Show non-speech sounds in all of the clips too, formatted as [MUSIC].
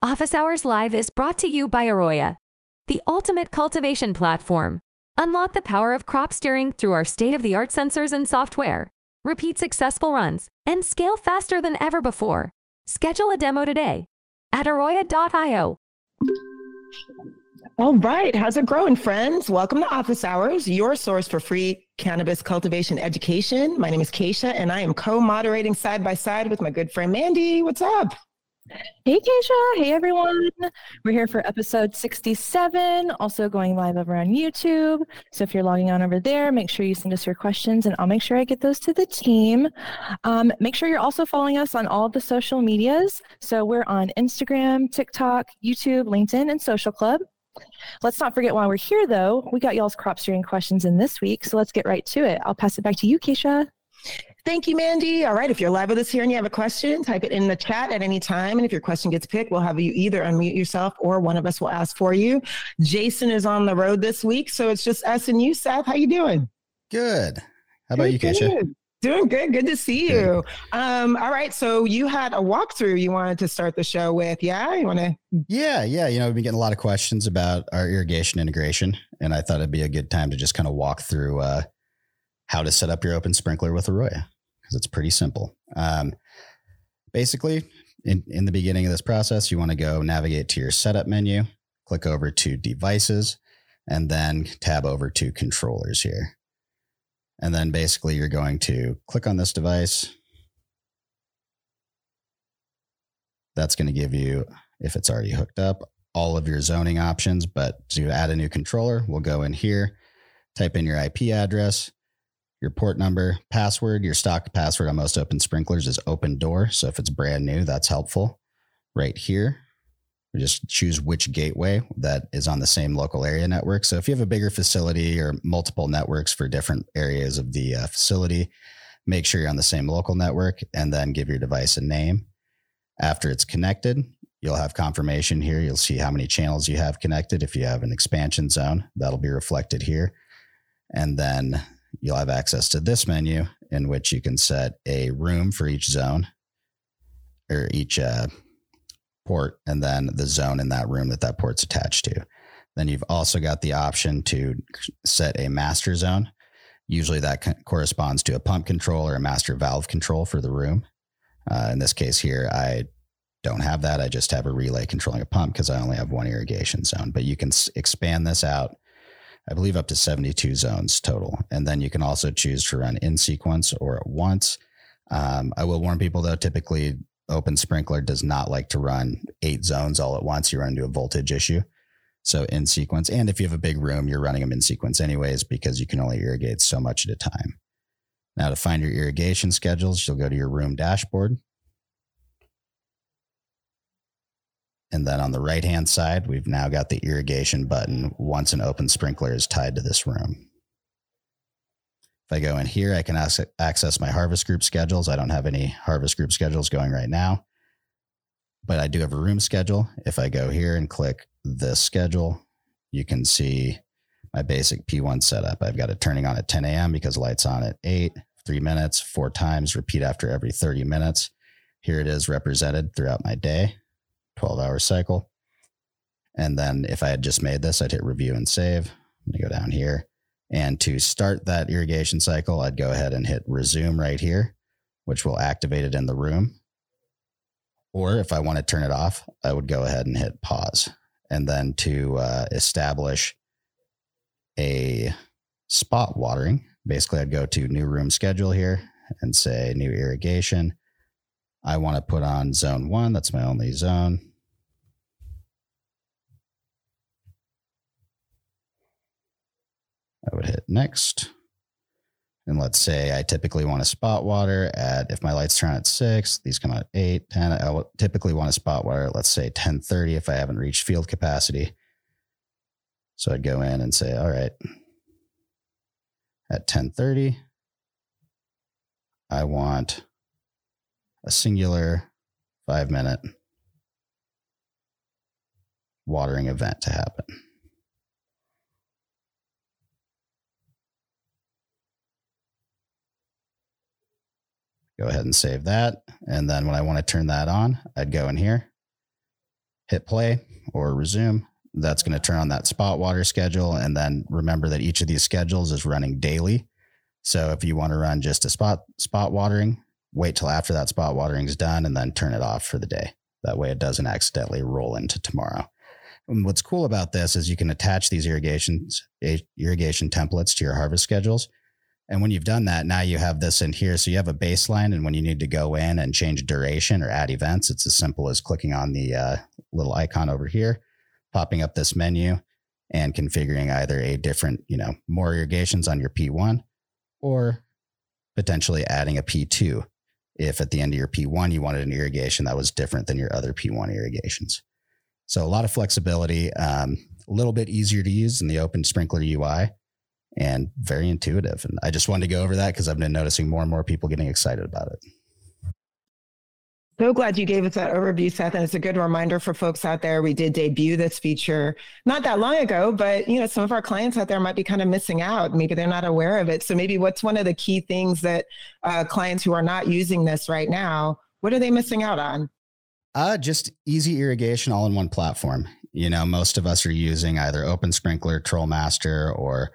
Office Hours Live is brought to you by Aroya, the ultimate cultivation platform. Unlock the power of crop steering through our state of the art sensors and software. Repeat successful runs and scale faster than ever before. Schedule a demo today at aroya.io. All right. How's it growing, friends? Welcome to Office Hours, your source for free cannabis cultivation education. My name is Keisha, and I am co moderating side by side with my good friend Mandy. What's up? Hey, Keisha. Hey, everyone. We're here for episode 67, also going live over on YouTube. So if you're logging on over there, make sure you send us your questions and I'll make sure I get those to the team. Um, make sure you're also following us on all the social medias. So we're on Instagram, TikTok, YouTube, LinkedIn, and Social Club. Let's not forget while we're here, though, we got y'all's crop steering questions in this week. So let's get right to it. I'll pass it back to you, Keisha. Thank you, Mandy. All right. If you're live with us here and you have a question, type it in the chat at any time. And if your question gets picked, we'll have you either unmute yourself or one of us will ask for you. Jason is on the road this week, so it's just us and you, Seth. How you doing? Good. How about good, you, Keisha? Doing good. Good to see you. Um, all right. So you had a walkthrough you wanted to start the show with. Yeah. You want to? Yeah. Yeah. You know, we've been getting a lot of questions about our irrigation integration, and I thought it'd be a good time to just kind of walk through uh, how to set up your open sprinkler with Aroya because it's pretty simple. Um, basically, in, in the beginning of this process, you want to go navigate to your setup menu, click over to devices, and then tab over to controllers here. And then basically, you're going to click on this device. That's going to give you, if it's already hooked up, all of your zoning options. But to add a new controller, we'll go in here, type in your IP address, your port number, password. Your stock password on most open sprinklers is open door. So if it's brand new, that's helpful. Right here, we just choose which gateway that is on the same local area network. So if you have a bigger facility or multiple networks for different areas of the uh, facility, make sure you're on the same local network and then give your device a name. After it's connected, you'll have confirmation here. You'll see how many channels you have connected. If you have an expansion zone, that'll be reflected here. And then you'll have access to this menu in which you can set a room for each zone or each uh, port and then the zone in that room that that port's attached to. Then you've also got the option to set a master zone. Usually that co- corresponds to a pump control or a master valve control for the room. Uh, in this case here, I don't have that. I just have a relay controlling a pump because I only have one irrigation zone. But you can s- expand this out I believe up to 72 zones total. And then you can also choose to run in sequence or at once. Um, I will warn people though, typically open sprinkler does not like to run eight zones all at once. You run into a voltage issue. So in sequence. And if you have a big room, you're running them in sequence anyways, because you can only irrigate so much at a time. Now to find your irrigation schedules, you'll go to your room dashboard And then on the right hand side, we've now got the irrigation button once an open sprinkler is tied to this room. If I go in here, I can access my harvest group schedules. I don't have any harvest group schedules going right now, but I do have a room schedule. If I go here and click this schedule, you can see my basic P1 setup. I've got it turning on at 10 a.m. because lights on at 8, three minutes, four times, repeat after every 30 minutes. Here it is represented throughout my day. 12 hour cycle. And then if I had just made this, I'd hit review and save. I'm going to go down here. And to start that irrigation cycle, I'd go ahead and hit resume right here, which will activate it in the room. Or if I want to turn it off, I would go ahead and hit pause. And then to uh, establish a spot watering, basically, I'd go to new room schedule here and say new irrigation. I want to put on zone one. That's my only zone. I would hit next. And let's say I typically want to spot water at, if my lights turn at six, these come out at eight, 10. I typically want to spot water at, let's say 1030 if I haven't reached field capacity. So I'd go in and say, all right, at 1030, I want a singular five minute watering event to happen. Go ahead and save that. And then when I want to turn that on, I'd go in here hit play or resume. That's going to turn on that spot water schedule. And then remember that each of these schedules is running daily. So if you want to run just a spot spot watering, wait till after that spot watering is done and then turn it off for the day. That way it doesn't accidentally roll into tomorrow. And what's cool about this is you can attach these irrigations eh, irrigation templates to your harvest schedules. And when you've done that, now you have this in here. So you have a baseline, and when you need to go in and change duration or add events, it's as simple as clicking on the uh, little icon over here, popping up this menu, and configuring either a different, you know, more irrigations on your P1 or potentially adding a P2 if at the end of your P1 you wanted an irrigation that was different than your other P1 irrigations. So a lot of flexibility, um, a little bit easier to use in the Open Sprinkler UI and very intuitive. And I just wanted to go over that because I've been noticing more and more people getting excited about it. So glad you gave us that overview, Seth. And it's a good reminder for folks out there. We did debut this feature not that long ago, but you know, some of our clients out there might be kind of missing out. Maybe they're not aware of it. So maybe what's one of the key things that uh, clients who are not using this right now, what are they missing out on? Uh, just easy irrigation all in one platform. You know, most of us are using either Open Sprinkler, TrolMaster, or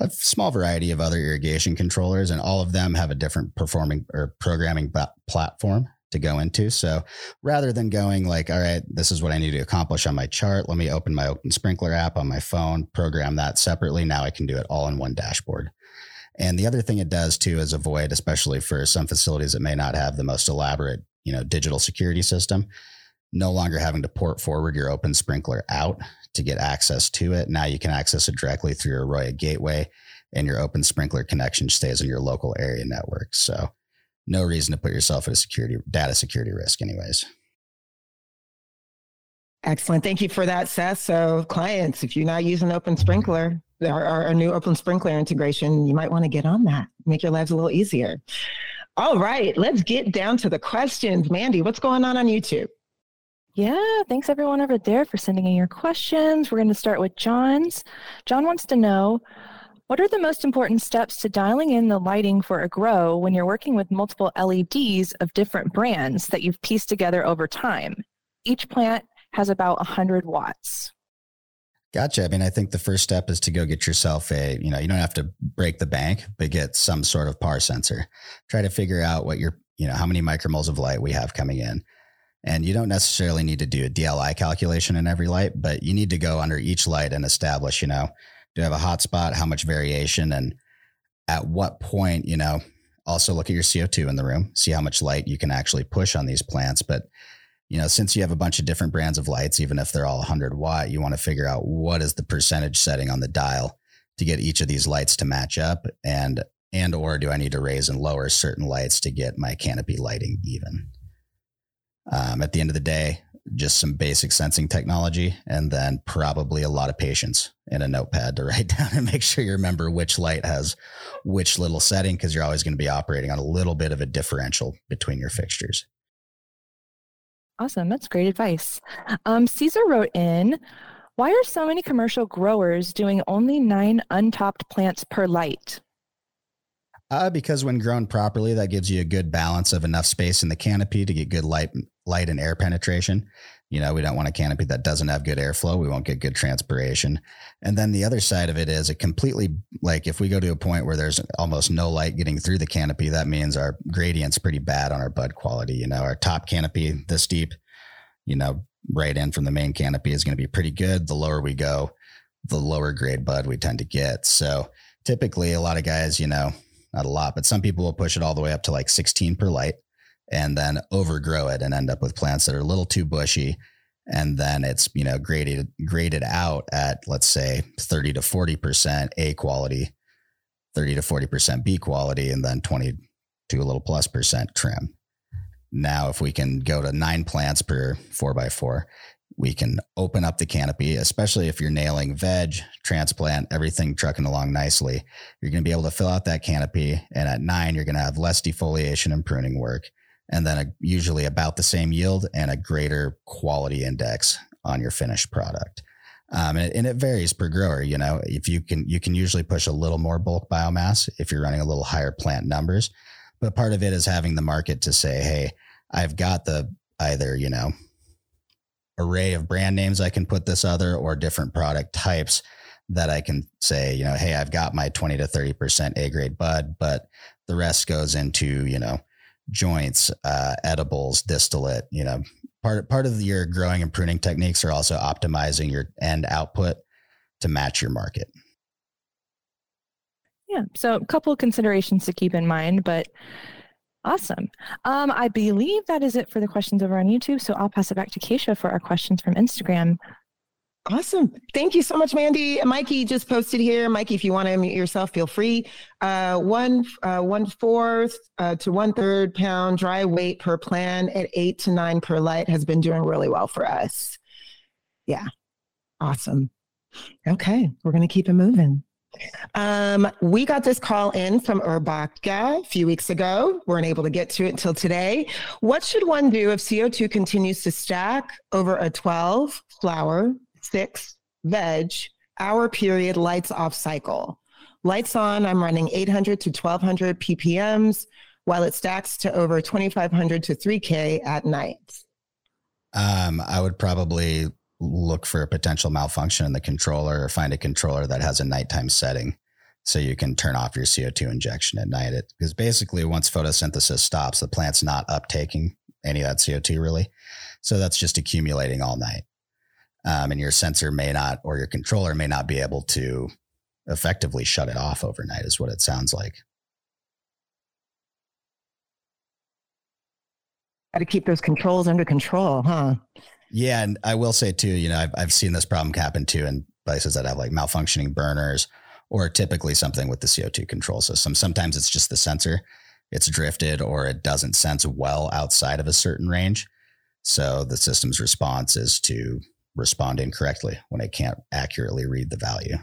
a small variety of other irrigation controllers, and all of them have a different performing or programming platform to go into. So rather than going like, all right, this is what I need to accomplish on my chart, let me open my Open Sprinkler app on my phone, program that separately. Now I can do it all in one dashboard. And the other thing it does too is avoid, especially for some facilities that may not have the most elaborate, you know, digital security system, no longer having to port forward your Open Sprinkler out to get access to it. Now you can access it directly through your Aroya gateway and your Open Sprinkler connection stays in your local area network. So no reason to put yourself at a security data security risk anyways. Excellent. Thank you for that, Seth. So clients, if you're not using Open Sprinkler, our, our new Open Sprinkler integration, you might want to get on that, make your lives a little easier. All right, let's get down to the questions. Mandy, what's going on on YouTube? Yeah, thanks everyone over there for sending in your questions. We're going to start with John's. John wants to know what are the most important steps to dialing in the lighting for a grow when you're working with multiple LEDs of different brands that you've pieced together over time? Each plant has about 100 watts. Gotcha. I mean, I think the first step is to go get yourself a, you know, you don't have to break the bank, but get some sort of PAR sensor. Try to figure out what your, you know, how many micromoles of light we have coming in. And you don't necessarily need to do a DLI calculation in every light, but you need to go under each light and establish, you know, do you have a hotspot? How much variation? And at what point, you know, also look at your CO2 in the room, see how much light you can actually push on these plants. But, you know, since you have a bunch of different brands of lights, even if they're all 100 watt, you want to figure out what is the percentage setting on the dial to get each of these lights to match up and and or do I need to raise and lower certain lights to get my canopy lighting even? Um, at the end of the day, just some basic sensing technology and then probably a lot of patience and a notepad to [LAUGHS] write down and make sure you remember which light has which little setting because you're always going to be operating on a little bit of a differential between your fixtures. Awesome. That's great advice. Um, Caesar wrote in Why are so many commercial growers doing only nine untopped plants per light? Uh, because when grown properly, that gives you a good balance of enough space in the canopy to get good light, light and air penetration. You know, we don't want a canopy that doesn't have good airflow. We won't get good transpiration. And then the other side of it is it completely like if we go to a point where there's almost no light getting through the canopy, that means our gradient's pretty bad on our bud quality. You know, our top canopy this deep, you know, right in from the main canopy is going to be pretty good. The lower we go, the lower grade bud we tend to get. So typically a lot of guys, you know, not a lot, but some people will push it all the way up to like 16 per light and then overgrow it and end up with plants that are a little too bushy. And then it's, you know, graded, graded out at, let's say 30 to 40% A quality, 30 to 40% B quality, and then 20 to a little plus percent trim. Now, if we can go to nine plants per four by four, we can open up the canopy, especially if you're nailing veg, transplant, everything trucking along nicely. You're going to be able to fill out that canopy. And at nine, you're going to have less defoliation and pruning work. And then a, usually about the same yield and a greater quality index on your finished product. Um, and, and, it varies per grower. You know, if you can, you can usually push a little more bulk biomass if you're running a little higher plant numbers. But part of it is having the market to say, hey, I've got the either, you know, array of brand names I can put this other or different product types that I can say, you know, hey, I've got my 20 to 30% A grade bud, but the rest goes into, you know, joints, uh, edibles, distillate, you know, part, part of your growing and pruning techniques are also optimizing your end output to match your market. Yeah. So a couple of considerations to keep in mind, but awesome. Um, I believe that is it for the questions over on YouTube. So I'll pass it back to Keisha for our questions from Instagram. Awesome. Thank you so much, Mandy. Mikey just posted here. Mikey, if you want to unmute yourself, feel free. Uh, one, uh, one fourth uh, to one third pound dry weight per plan at eight to nine per light has been doing really well for us. Yeah. Awesome. Okay. We're going to keep it moving. Um, we got this call in from Urbaka a few weeks ago. Weren't able to get to it until today. What should one do if CO2 continues to stack over a 12 flower six, veg, hour period, lights off cycle. Lights on, I'm running 800 to 1200 ppms while it stacks to over 2500 to 3K at night. Um, I would probably look for a potential malfunction in the controller or find a controller that has a nighttime setting so you can turn off your CO2 injection at night. Because basically, once photosynthesis stops, the plant's not uptaking any of that CO2 really. So that's just accumulating all night um, and your sensor may not or your controller may not be able to effectively shut it off overnight is what it sounds like. Got to keep those controls under control huh? Yeah and i will say too you know i've, I've seen this problem happen too in places that have like malfunctioning burners or typically something with the co2 control system. Sometimes it's just the sensor it's drifted or it doesn't sense well outside of a certain range. So the system's response is to respond incorrectly when it can't accurately read the value.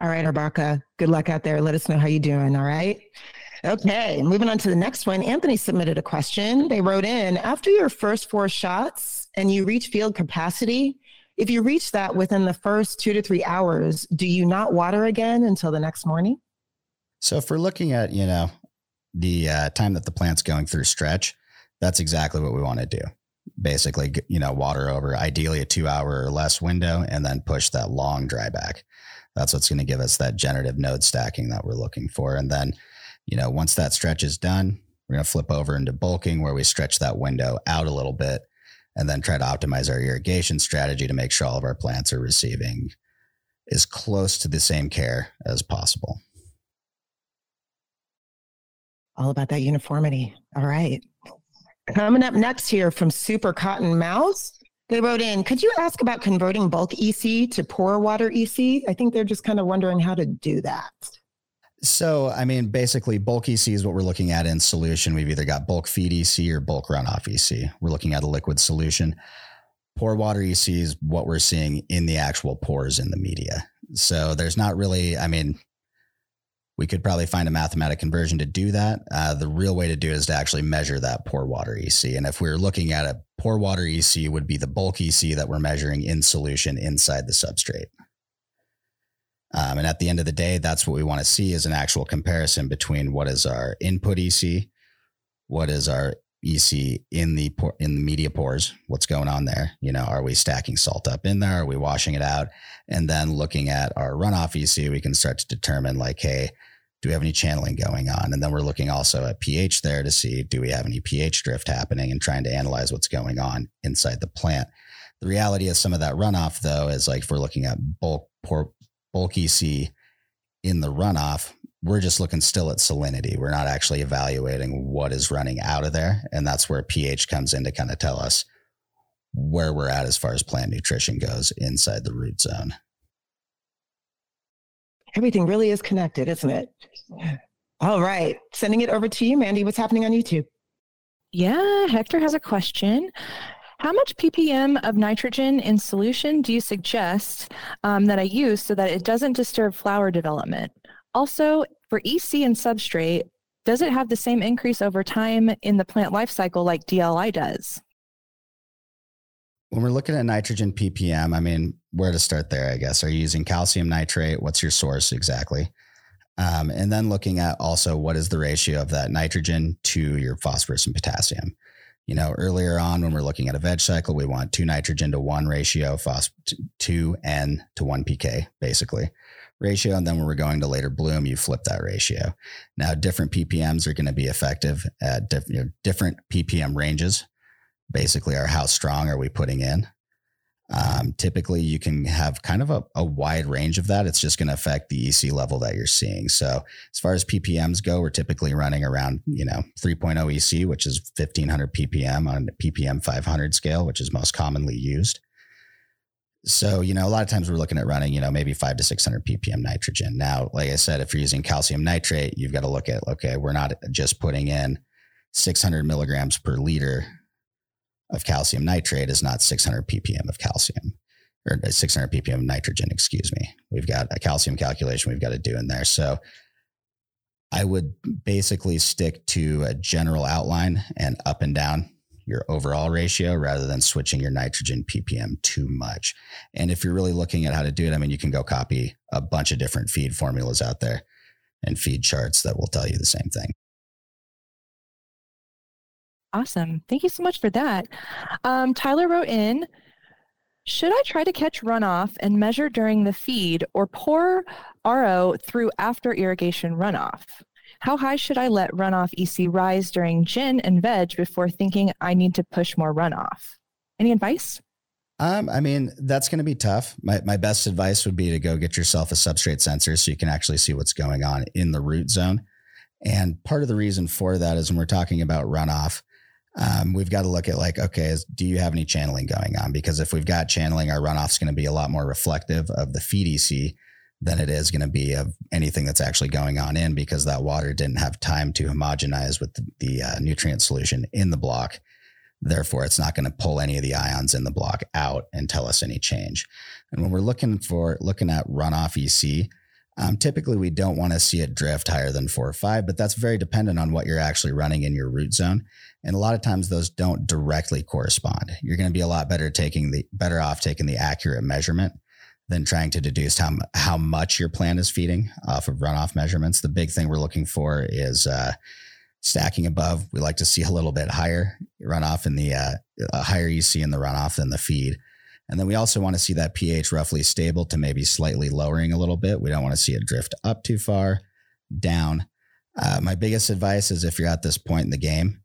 All right, Arbaka, good luck out there. Let us know how you're doing. All right. Okay, moving on to the next one. Anthony submitted a question. They wrote in after your first four shots and you reach field capacity, if you reach that within the first two to three hours, do you not water again until the next morning? So, if we're looking at, you know, the uh, time that the plant's going through stretch, that's exactly what we want to do basically, you know, water over ideally a two hour or less window and then push that long dry back. That's what's going to give us that generative node stacking that we're looking for. And then, you know, once that stretch is done, we're going to flip over into bulking where we stretch that window out a little bit and then try to optimize our irrigation strategy to make sure all of our plants are receiving as close to the same care as possible. All about that uniformity. All right. Coming up next here from Super Cotton Mouse, they wrote in, could you ask about converting bulk EC to pore water EC? I think they're just kind of wondering how to do that. So, I mean, basically, bulk EC is what we're looking at in solution. We've either got bulk feed EC or bulk runoff EC. We're looking at a liquid solution. Pore water EC is what we're seeing in the actual pores in the media. So, there's not really, I mean, we could probably find a mathematic conversion to do that. Uh, the real way to do it is to actually measure that pore water EC. And if we are looking at it, pore water EC, would be the bulk EC that we're measuring in solution inside the substrate. Um, and at the end of the day, that's what we want to see is an actual comparison between what is our input EC, what is our EC in the in the media pores, what's going on there? You know, are we stacking salt up in there? Are we washing it out? And then looking at our runoff EC, we can start to determine like, hey, do we have any channeling going on? And then we're looking also at pH there to see do we have any pH drift happening and trying to analyze what's going on inside the plant. The reality is some of that runoff though is like if we're looking at bulk pour, bulk EC in the runoff, we're just looking still at salinity. We're not actually evaluating what is running out of there. And that's where pH comes in to kind of tell us where we're at as far as plant nutrition goes inside the root zone everything really is connected, isn't it? All right. Sending it over to you, Mandy. What's happening on YouTube? Yeah, Hector has a question. How much ppm of nitrogen in solution do you suggest um, that I use so that it doesn't disturb flower development? Also, for EC and substrate, does it have the same increase over time in the plant life cycle like DLI does? When we're looking at nitrogen ppm, I mean, where to start there, I guess. Are you using calcium nitrate? What's your source exactly? Um, and then looking at also what is the ratio of that nitrogen to your phosphorus and potassium. You know, earlier on when we're looking at a veg cycle, we want two nitrogen to one ratio, phos two N to one PK, basically ratio. And then when we're going to later bloom, you flip that ratio. Now, different ppms are going to be effective at diff- you know, different ppm ranges. Basically, are how strong are we putting in? Um, typically, you can have kind of a, a wide range of that. It's just going to affect the EC level that you're seeing. So, as far as ppms go, we're typically running around you know 3.0 EC, which is 1500 ppm on ppm 500 scale, which is most commonly used. So, you know, a lot of times we're looking at running, you know, maybe five to 600 ppm nitrogen. Now, like I said, if you're using calcium nitrate, you've got to look at, okay, we're not just putting in 600 milligrams per liter of calcium nitrate is not 600 ppm of calcium or 600 ppm of nitrogen, excuse me. We've got a calcium calculation we've got to do in there. So I would basically stick to a general outline and up and down your overall ratio rather than switching your nitrogen ppm too much. And if you're really looking at how to do it, I mean, you can go copy a bunch of different feed formulas out there and feed charts that will tell you the same thing. Awesome. Thank you so much for that. Um, Tyler wrote in Should I try to catch runoff and measure during the feed or pour RO through after irrigation runoff? How high should I let runoff EC rise during gin and veg before thinking I need to push more runoff? Any advice? Um, I mean, that's going to be tough. My, my best advice would be to go get yourself a substrate sensor so you can actually see what's going on in the root zone. And part of the reason for that is when we're talking about runoff, um, we've got to look at like, okay, is, do you have any channeling going on? Because if we've got channeling, our runoff is going to be a lot more reflective of the feed EC than it is going to be of anything that's actually going on in because that water didn't have time to homogenize with the, the uh, nutrient solution in the block. Therefore, it's not going to pull any of the ions in the block out and tell us any change. And when we're looking for looking at runoff EC, um, typically we don't want to see it drift higher than four or five, but that's very dependent on what you're actually running in your root zone. And a lot of times those don't directly correspond. You're going to be a lot better taking the better off taking the accurate measurement than trying to deduce how how much your plant is feeding off of runoff measurements. The big thing we're looking for is uh, stacking above. We like to see a little bit higher runoff in the uh, higher see in the runoff than the feed. And then we also want to see that pH roughly stable to maybe slightly lowering a little bit. We don't want to see it drift up too far, down. Uh, my biggest advice is if you're at this point in the game,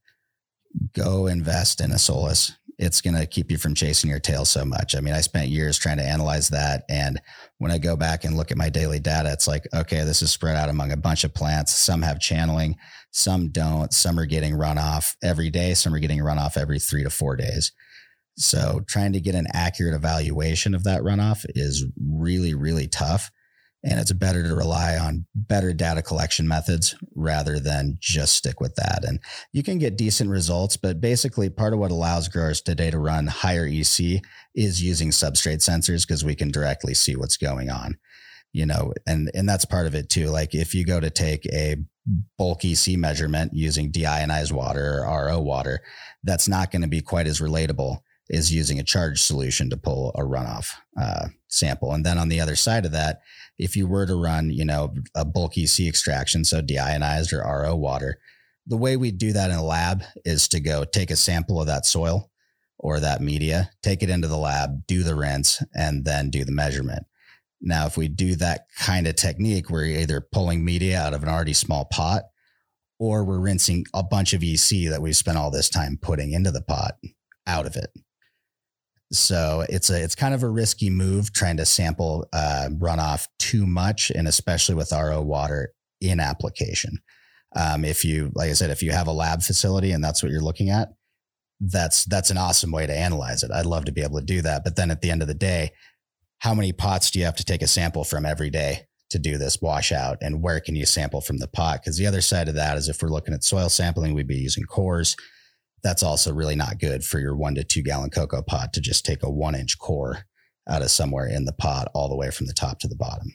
go invest in a Solus it's going to keep you from chasing your tail so much. I mean, I spent years trying to analyze that. And when I go back and look at my daily data, it's like, okay, this is spread out among a bunch of plants. Some have channeling, some don't. Some are getting runoff every day, some are getting runoff every three to four days. So trying to get an accurate evaluation of that runoff is really, really tough. And it's better to rely on better data collection methods rather than just stick with that. And you can get decent results, but basically, part of what allows growers today to run higher EC is using substrate sensors because we can directly see what's going on. You know, and and that's part of it too. Like if you go to take a bulk EC measurement using deionized water or RO water, that's not going to be quite as relatable as using a charged solution to pull a runoff uh, sample. And then on the other side of that, if you were to run, you know, a bulky EC extraction, so deionized or RO water, the way we do that in a lab is to go take a sample of that soil or that media, take it into the lab, do the rinse, and then do the measurement. Now, if we do that kind of technique, we're either pulling media out of an already small pot or we're rinsing a bunch of EC that we've spent all this time putting into the pot out of it. So it's a it's kind of a risky move trying to sample uh, runoff too much, and especially with RO water in application. Um, if you, like I said, if you have a lab facility and that's what you're looking at, that's that's an awesome way to analyze it. I'd love to be able to do that, but then at the end of the day, how many pots do you have to take a sample from every day to do this washout, and where can you sample from the pot? Because the other side of that is if we're looking at soil sampling, we'd be using cores that's also really not good for your one to two gallon coco pot to just take a one inch core out of somewhere in the pot all the way from the top to the bottom.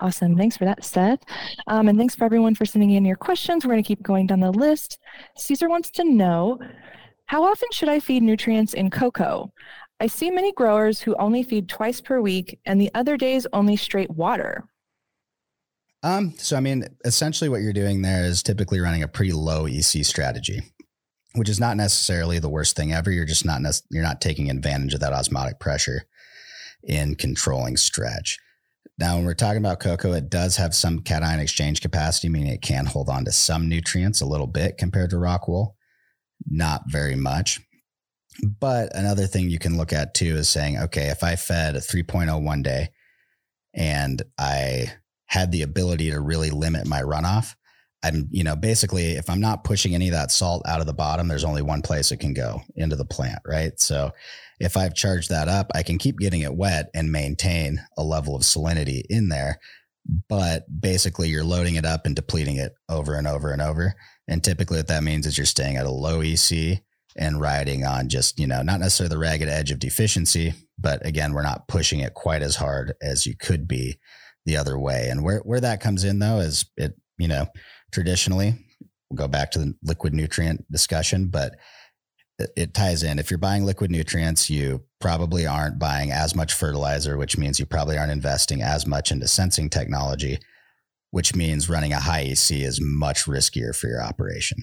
Awesome. Thanks for that, Seth. Um, and thanks for everyone for sending in your questions. We're going to keep going down the list. Caesar wants to know how often should I feed nutrients in coco? I see many growers who only feed twice per week and the other days only straight water. Um, so I mean, essentially what you're doing there is typically running a pretty low EC strategy. which is not necessarily the worst thing ever. You're just not nec- you're not taking advantage of that osmotic pressure in controlling stretch. Now, when we're talking about coco, it does have some cation exchange capacity, meaning it can hold on to some nutrients a little bit compared to rock wool, not very much. But another thing you can look at too is saying, okay, if I fed a 3.0 one day and I had the ability to really limit my runoff, I'm, you know, basically, if I'm not pushing any of that salt out of the bottom, there's only one place it can go into the plant, right? So if I've charged that up, I can keep getting it wet and maintain a level of salinity in there. But basically, you're loading it up and depleting it over and over and over. And typically, what that means is you're staying at a low EC and riding on just, you know, not necessarily the ragged edge of deficiency, but again, we're not pushing it quite as hard as you could be the other way. And where, where that comes in though is it, you know, traditionally, we'll go back to the liquid nutrient discussion, but it, it ties in. If you're buying liquid nutrients, you probably aren't buying as much fertilizer, which means you probably aren't investing as much into sensing technology, which means running a high EC is much riskier for your operation.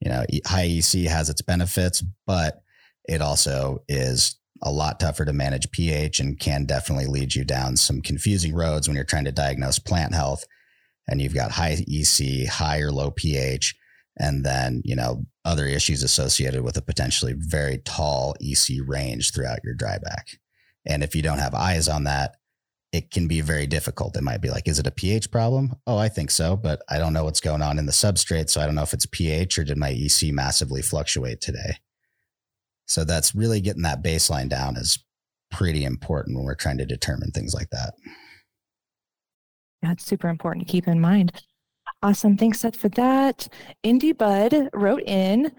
You know, high EC has its benefits, but it also is a lot tougher to manage pH and can definitely lead you down some confusing roads when you're trying to diagnose plant health and you've got high EC, high or low pH, and then, you know, other issues associated with a potentially very tall EC range throughout your dryback. And if you don't have eyes on that, it can be very difficult. It might be like, is it a pH problem? Oh, I think so, but I don't know what's going on in the substrate. So I don't know if it's pH or did my EC massively fluctuate today. So that's really getting that baseline down is pretty important when we're trying to determine things like that. Yeah, it's super important to keep in mind. Awesome. Thanks, Seth, for that. Indie Bud wrote in.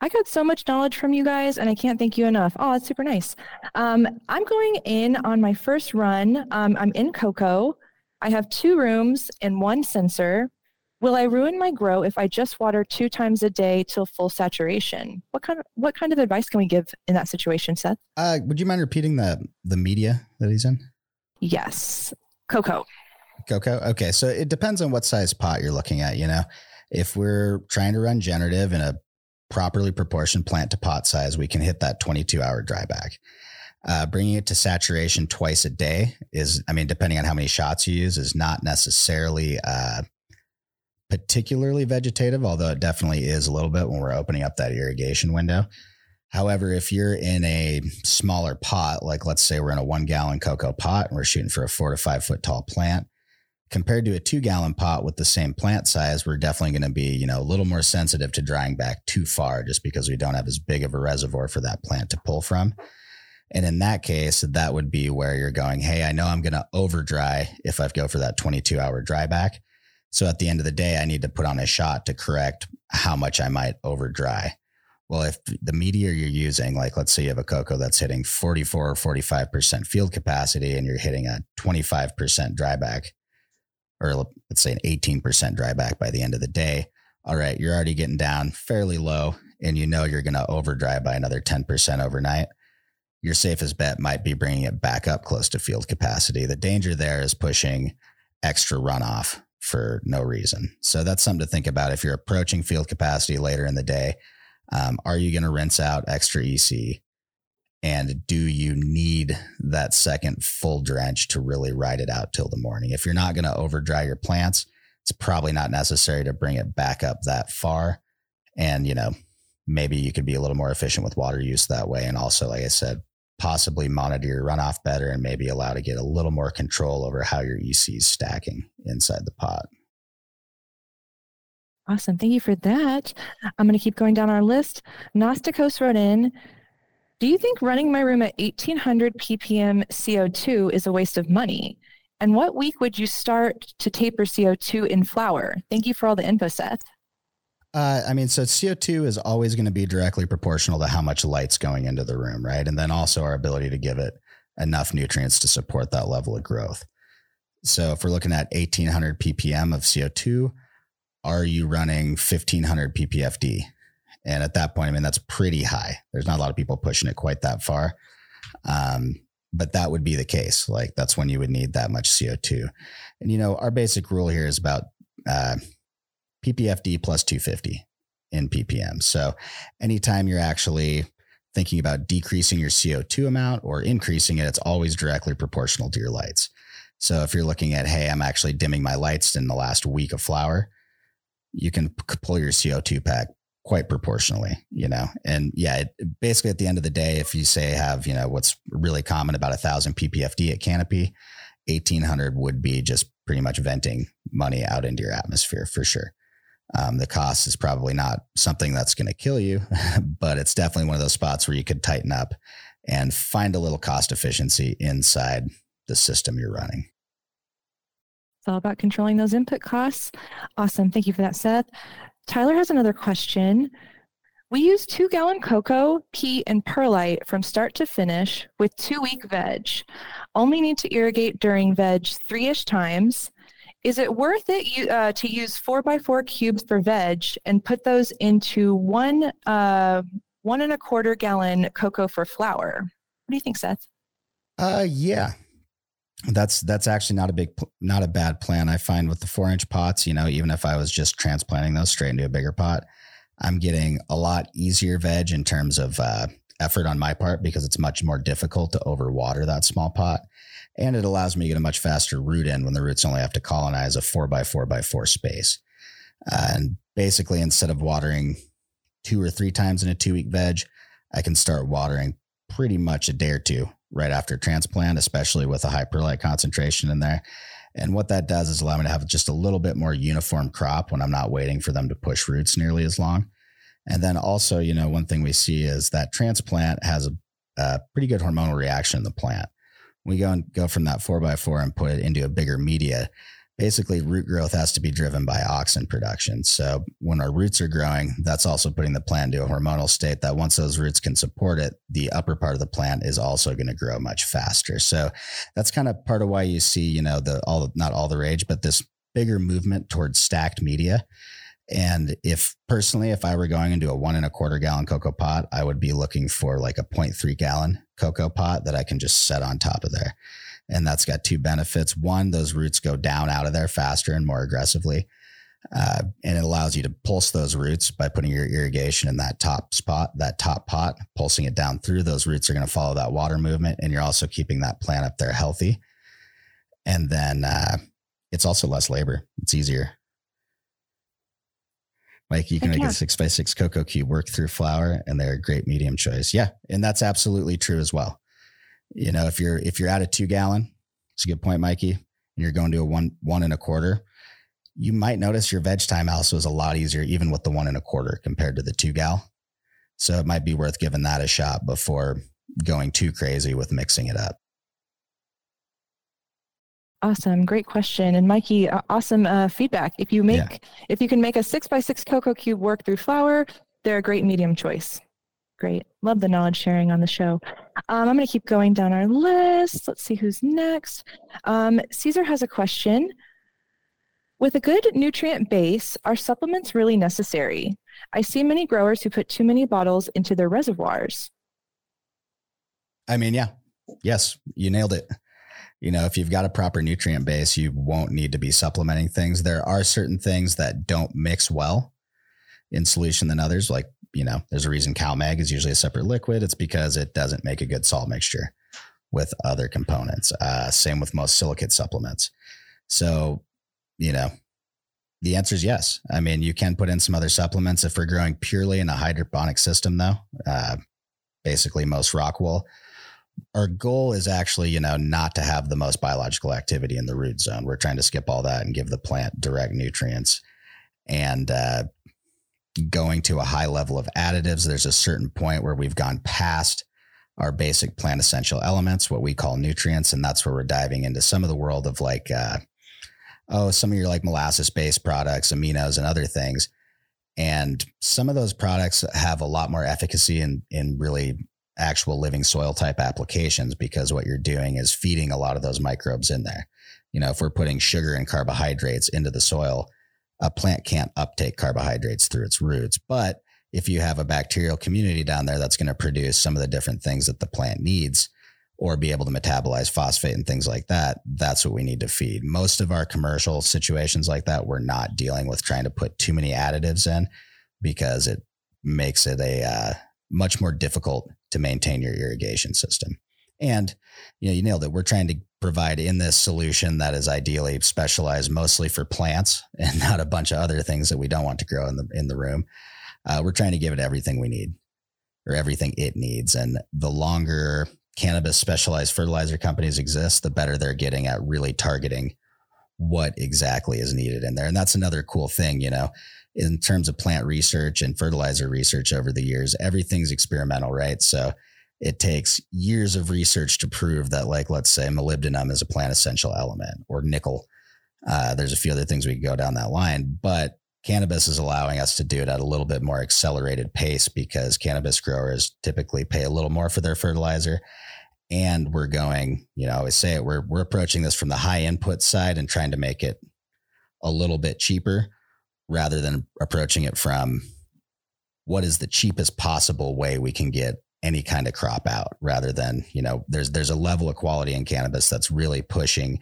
I got so much knowledge from you guys, and I can't thank you enough. Oh, that's super nice. Um, I'm going in on my first run. Um, I'm in Coco. I have two rooms and one sensor. Will I ruin my grow if I just water two times a day till full saturation? What kind of what kind of advice can we give in that situation, Seth? Uh, would you mind repeating the the media that he's in? Yes, Coco. Coco. Okay, so it depends on what size pot you're looking at. You know, if we're trying to run generative in a properly proportioned plant to pot size, we can hit that 22 hour dryback. Uh, bringing it to saturation twice a day is, I mean, depending on how many shots you use, is not necessarily uh, particularly vegetative, although it definitely is a little bit when we're opening up that irrigation window. However, if you're in a smaller pot, like let's say we're in a one gallon coco pot and we're shooting for a four to five foot tall plant, compared to a two gallon pot with the same plant size, we're definitely going to be, you know, a little more sensitive to drying back too far just because we don't have as big of a reservoir for that plant to pull from. And in that case, that would be where you're going, hey, I know I'm going to over dry if I go for that 22 hour dry back. So at the end of the day, I need to put on a shot to correct how much I might over dry. Well, if the media you're using, like let's say you have a coco that's hitting 44 or 45% field capacity and you're hitting a 25% dryback, or let's say an 18% dryback by the end of the day, all right, you're already getting down fairly low and you know you're going to over dry by another 10% overnight. Your safest bet might be bringing it back up close to field capacity. The danger there is pushing extra runoff for no reason. So that's something to think about if you're approaching field capacity later in the day. Um, are you going to rinse out extra EC? And do you need that second full drench to really ride it out till the morning? If you're not going to over dry your plants, it's probably not necessary to bring it back up that far. And, you know, maybe you could be a little more efficient with water use that way. And also, like I said, possibly monitor your runoff better and maybe allow to get a little more control over how your EC is stacking inside the pot. Awesome. Thank you for that. I'm going to keep going down our list. Nosticos wrote in do you think running my room at 1800 ppm CO2 is a waste of money? And what week would you start to taper CO2 in flower? Thank you for all the info, Seth. Uh, I mean, so CO2 is always going to be directly proportional to how much light's going into the room, right? And then also our ability to give it enough nutrients to support that level of growth. So if we're looking at 1800 ppm of CO2, are you running 1500 ppfd? And at that point, I mean, that's pretty high. There's not a lot of people pushing it quite that far. Um, but that would be the case. Like that's when you would need that much CO2. And, you know, our basic rule here is about uh, PPFD plus 250. in ppm. So anytime you're actually thinking about decreasing your CO2 amount or increasing it, it's always directly proportional to your lights. So if you're looking at, hey, I'm actually dimming my lights in the last week of flower, you can pull your CO2 pack quite proportionally, you know. And yeah, it, basically at the end of the day, if you say have, you know, what's really common about a thousand ppfd at canopy, 1800 would be just pretty much venting money out into your atmosphere for sure. Um, the cost is probably not something that's going to kill you, [LAUGHS] but it's definitely one of those spots where you could tighten up and find a little cost efficiency inside the system you're running. It's all about controlling those input costs. Awesome. Thank you for that, Seth. Tyler has another question. We use two gallon coco, peat, and perlite from start to finish with two week veg. Only need to irrigate during veg three ish times. Is it worth it uh, to use four by four cubes for veg and put those into one uh, one and a quarter gallon coco for flower? What do you think, Seth? Uh, yeah, that's that's actually not a big not a bad plan i find with the four inch pots you know even if i was just transplanting those straight into a bigger pot i'm getting a lot easier veg in terms of uh, effort on my part because it's much more difficult to overwater that small pot and it allows me to get a much faster root in when the roots only have to colonize a four by four by four space uh, and basically instead of watering two or three times in a two week veg i can start watering pretty much a day or two right after transplant, especially with a high perlite concentration in there. And what that does is allow me to have just a little bit more uniform crop when I'm not waiting for them to push roots nearly as long. And then also, you know, one thing we see is that transplant has a, a pretty good hormonal reaction in the plant. We go and go from that four by four and put it into a bigger media basically root growth has to be driven by auxin production. So when our roots are growing, that's also putting the plant into a hormonal state that once those roots can support it, the upper part of the plant is also going to grow much faster. So that's kind of part of why you see, you know, the all not all the rage, but this bigger movement towards stacked media. And if personally, if I were going into a one and a quarter gallon coco pot, I would be looking for like a 0.3 gallon coco pot that I can just set on top of there. And that's got two benefits. One, those roots go down out of there faster and more aggressively. Uh, and it allows you to pulse those roots by putting your irrigation in that top spot, that top pot, pulsing it down through. Those roots are going to follow that water movement, and you're also keeping that plant up there healthy. And then uh, it's also less labor. It's easier. Like you can make a six by six coco cube work through flower, and they're a great medium choice. Yeah, and that's absolutely true as well. You know, if you're if you're at a two gallon, it's a good point, Mikey, and you're going to a one one and a quarter, you might notice your veg time also is a lot easier, even with the one and a quarter compared to the two gal. So it might be worth giving that a shot before going too crazy with mixing it up. Awesome, great question, and Mikey, awesome uh, feedback. If you make, yeah. if you can make a six by six coco cube work through flower, they're a great medium choice. Great. Love the knowledge sharing on the show. Um, I'm going to keep going down our list. Let's see who's next. Um, Caesar has a question. With a good nutrient base, are supplements really necessary? I see many growers who put too many bottles into their reservoirs. I mean, yeah. Yes, you nailed it. You know, if you've got a proper nutrient base, you won't need to be supplementing things. There are certain things that don't mix well in solution than others, like you know, there's a reason CalMag is usually a separate liquid. It's because it doesn't make a good salt mixture with other components. Uh, same with most silicate supplements. So, you know, the answer is yes. I mean, you can put in some other supplements if we're growing purely in a hydroponic system, though. Uh, basically, most rock wool. Our goal is actually, you know, not to have the most biological activity in the root zone. We're trying to skip all that and give the plant direct nutrients. And uh, going to a high level of additives. There's a certain point where we've gone past our basic plant essential elements, what we call nutrients. And that's where we're diving into some of the world of like, uh, oh, some of your like molasses based products, aminos, and other things. And some of those products have a lot more efficacy in, in really actual living soil type applications because what you're doing is feeding a lot of those microbes in there. You know, if we're putting sugar and carbohydrates into the soil, a plant can't uptake carbohydrates through its roots. But if you have a bacterial community down there that's going to produce some of the different things that the plant needs or be able to metabolize phosphate and things like that, that's what we need to feed. Most of our commercial situations like that, we're not dealing with trying to put too many additives in because it makes it a uh, much more difficult to maintain your irrigation system. And you know, you nailed it. We're trying to provide in this solution that is ideally specialized mostly for plants [LAUGHS] and not a bunch of other things that we don't want to grow in the in the room. Uh, we're trying to give it everything we need or everything it needs. And the longer cannabis specialized fertilizer companies exist, the better they're getting at really targeting what exactly is needed in there. And that's another cool thing, you know, in terms of plant research and fertilizer research over the years, everything's experimental, right? So it takes years of research to prove that, like, let's say molybdenum is a plant essential element or nickel. Uh, there's a few other things we can go down that line, but cannabis is allowing us to do it at a little bit more accelerated pace because cannabis growers typically pay a little more for their fertilizer and we're going you know i always say it we're, we're approaching this from the high input side and trying to make it a little bit cheaper rather than approaching it from what is the cheapest possible way we can get any kind of crop out rather than you know there's there's a level of quality in cannabis that's really pushing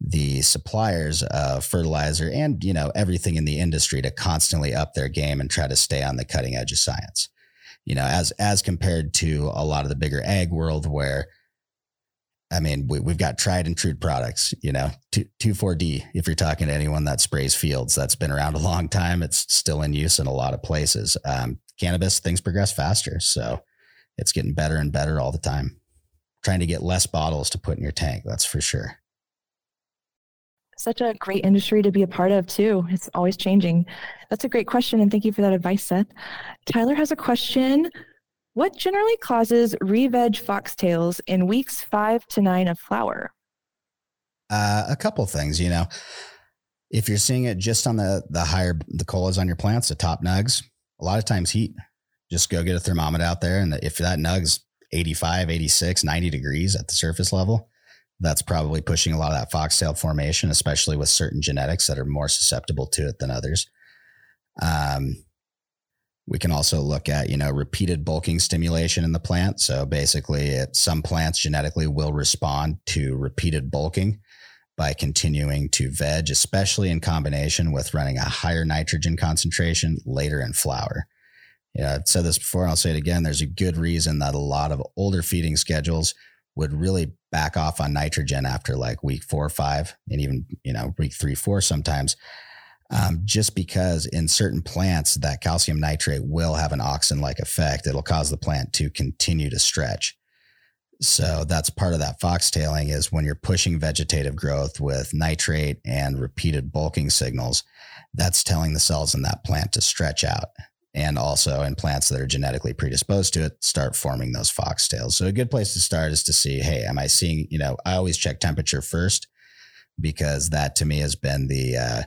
the suppliers of fertilizer and you know everything in the industry to constantly up their game and try to stay on the cutting edge of science. You know as as compared to a lot of the bigger ag world where I mean, we, have got tried and true products, you know, 2, 2,4-D. If you're talking to anyone that sprays fields, that's been around a long time. It's still in use in a lot of places. Um, cannabis, things progress faster. So it's getting better and better all the time. Trying to get less bottles to put in your tank. That's for sure such a great industry to be a part of too. It's always changing. That's a great question, and thank you for that advice, Seth. Tyler has a question. What generally causes re-veg foxtails in weeks five to nine of flower? Uh, a couple things, you know. If you're seeing it just on the the higher the colas on your plants, the top nugs, a lot of times heat. Just go get a thermometer out there, and if that nug's 85, 86, 90 degrees at the surface level, that's probably pushing a lot of that foxtail formation, especially with certain genetics that are more susceptible to it than others. Um, we can also look at, you know, repeated bulking stimulation in the plant. So basically, it, some plants genetically will respond to repeated bulking by continuing to veg, especially in combination with running a higher nitrogen concentration later in flower. Yeah, I've said this before, and I'll say it again. There's a good reason that a lot of older feeding schedules would really back off on nitrogen after like week four or five, and even you know week three, four sometimes, um, just because in certain plants that calcium nitrate will have an auxin-like effect. It'll cause the plant to continue to stretch. So that's part of that foxtailing is when you're pushing vegetative growth with nitrate and repeated bulking signals, that's telling the cells in that plant to stretch out and also in plants that are genetically predisposed to it start forming those foxtails so a good place to start is to see hey am i seeing you know i always check temperature first because that to me has been the uh,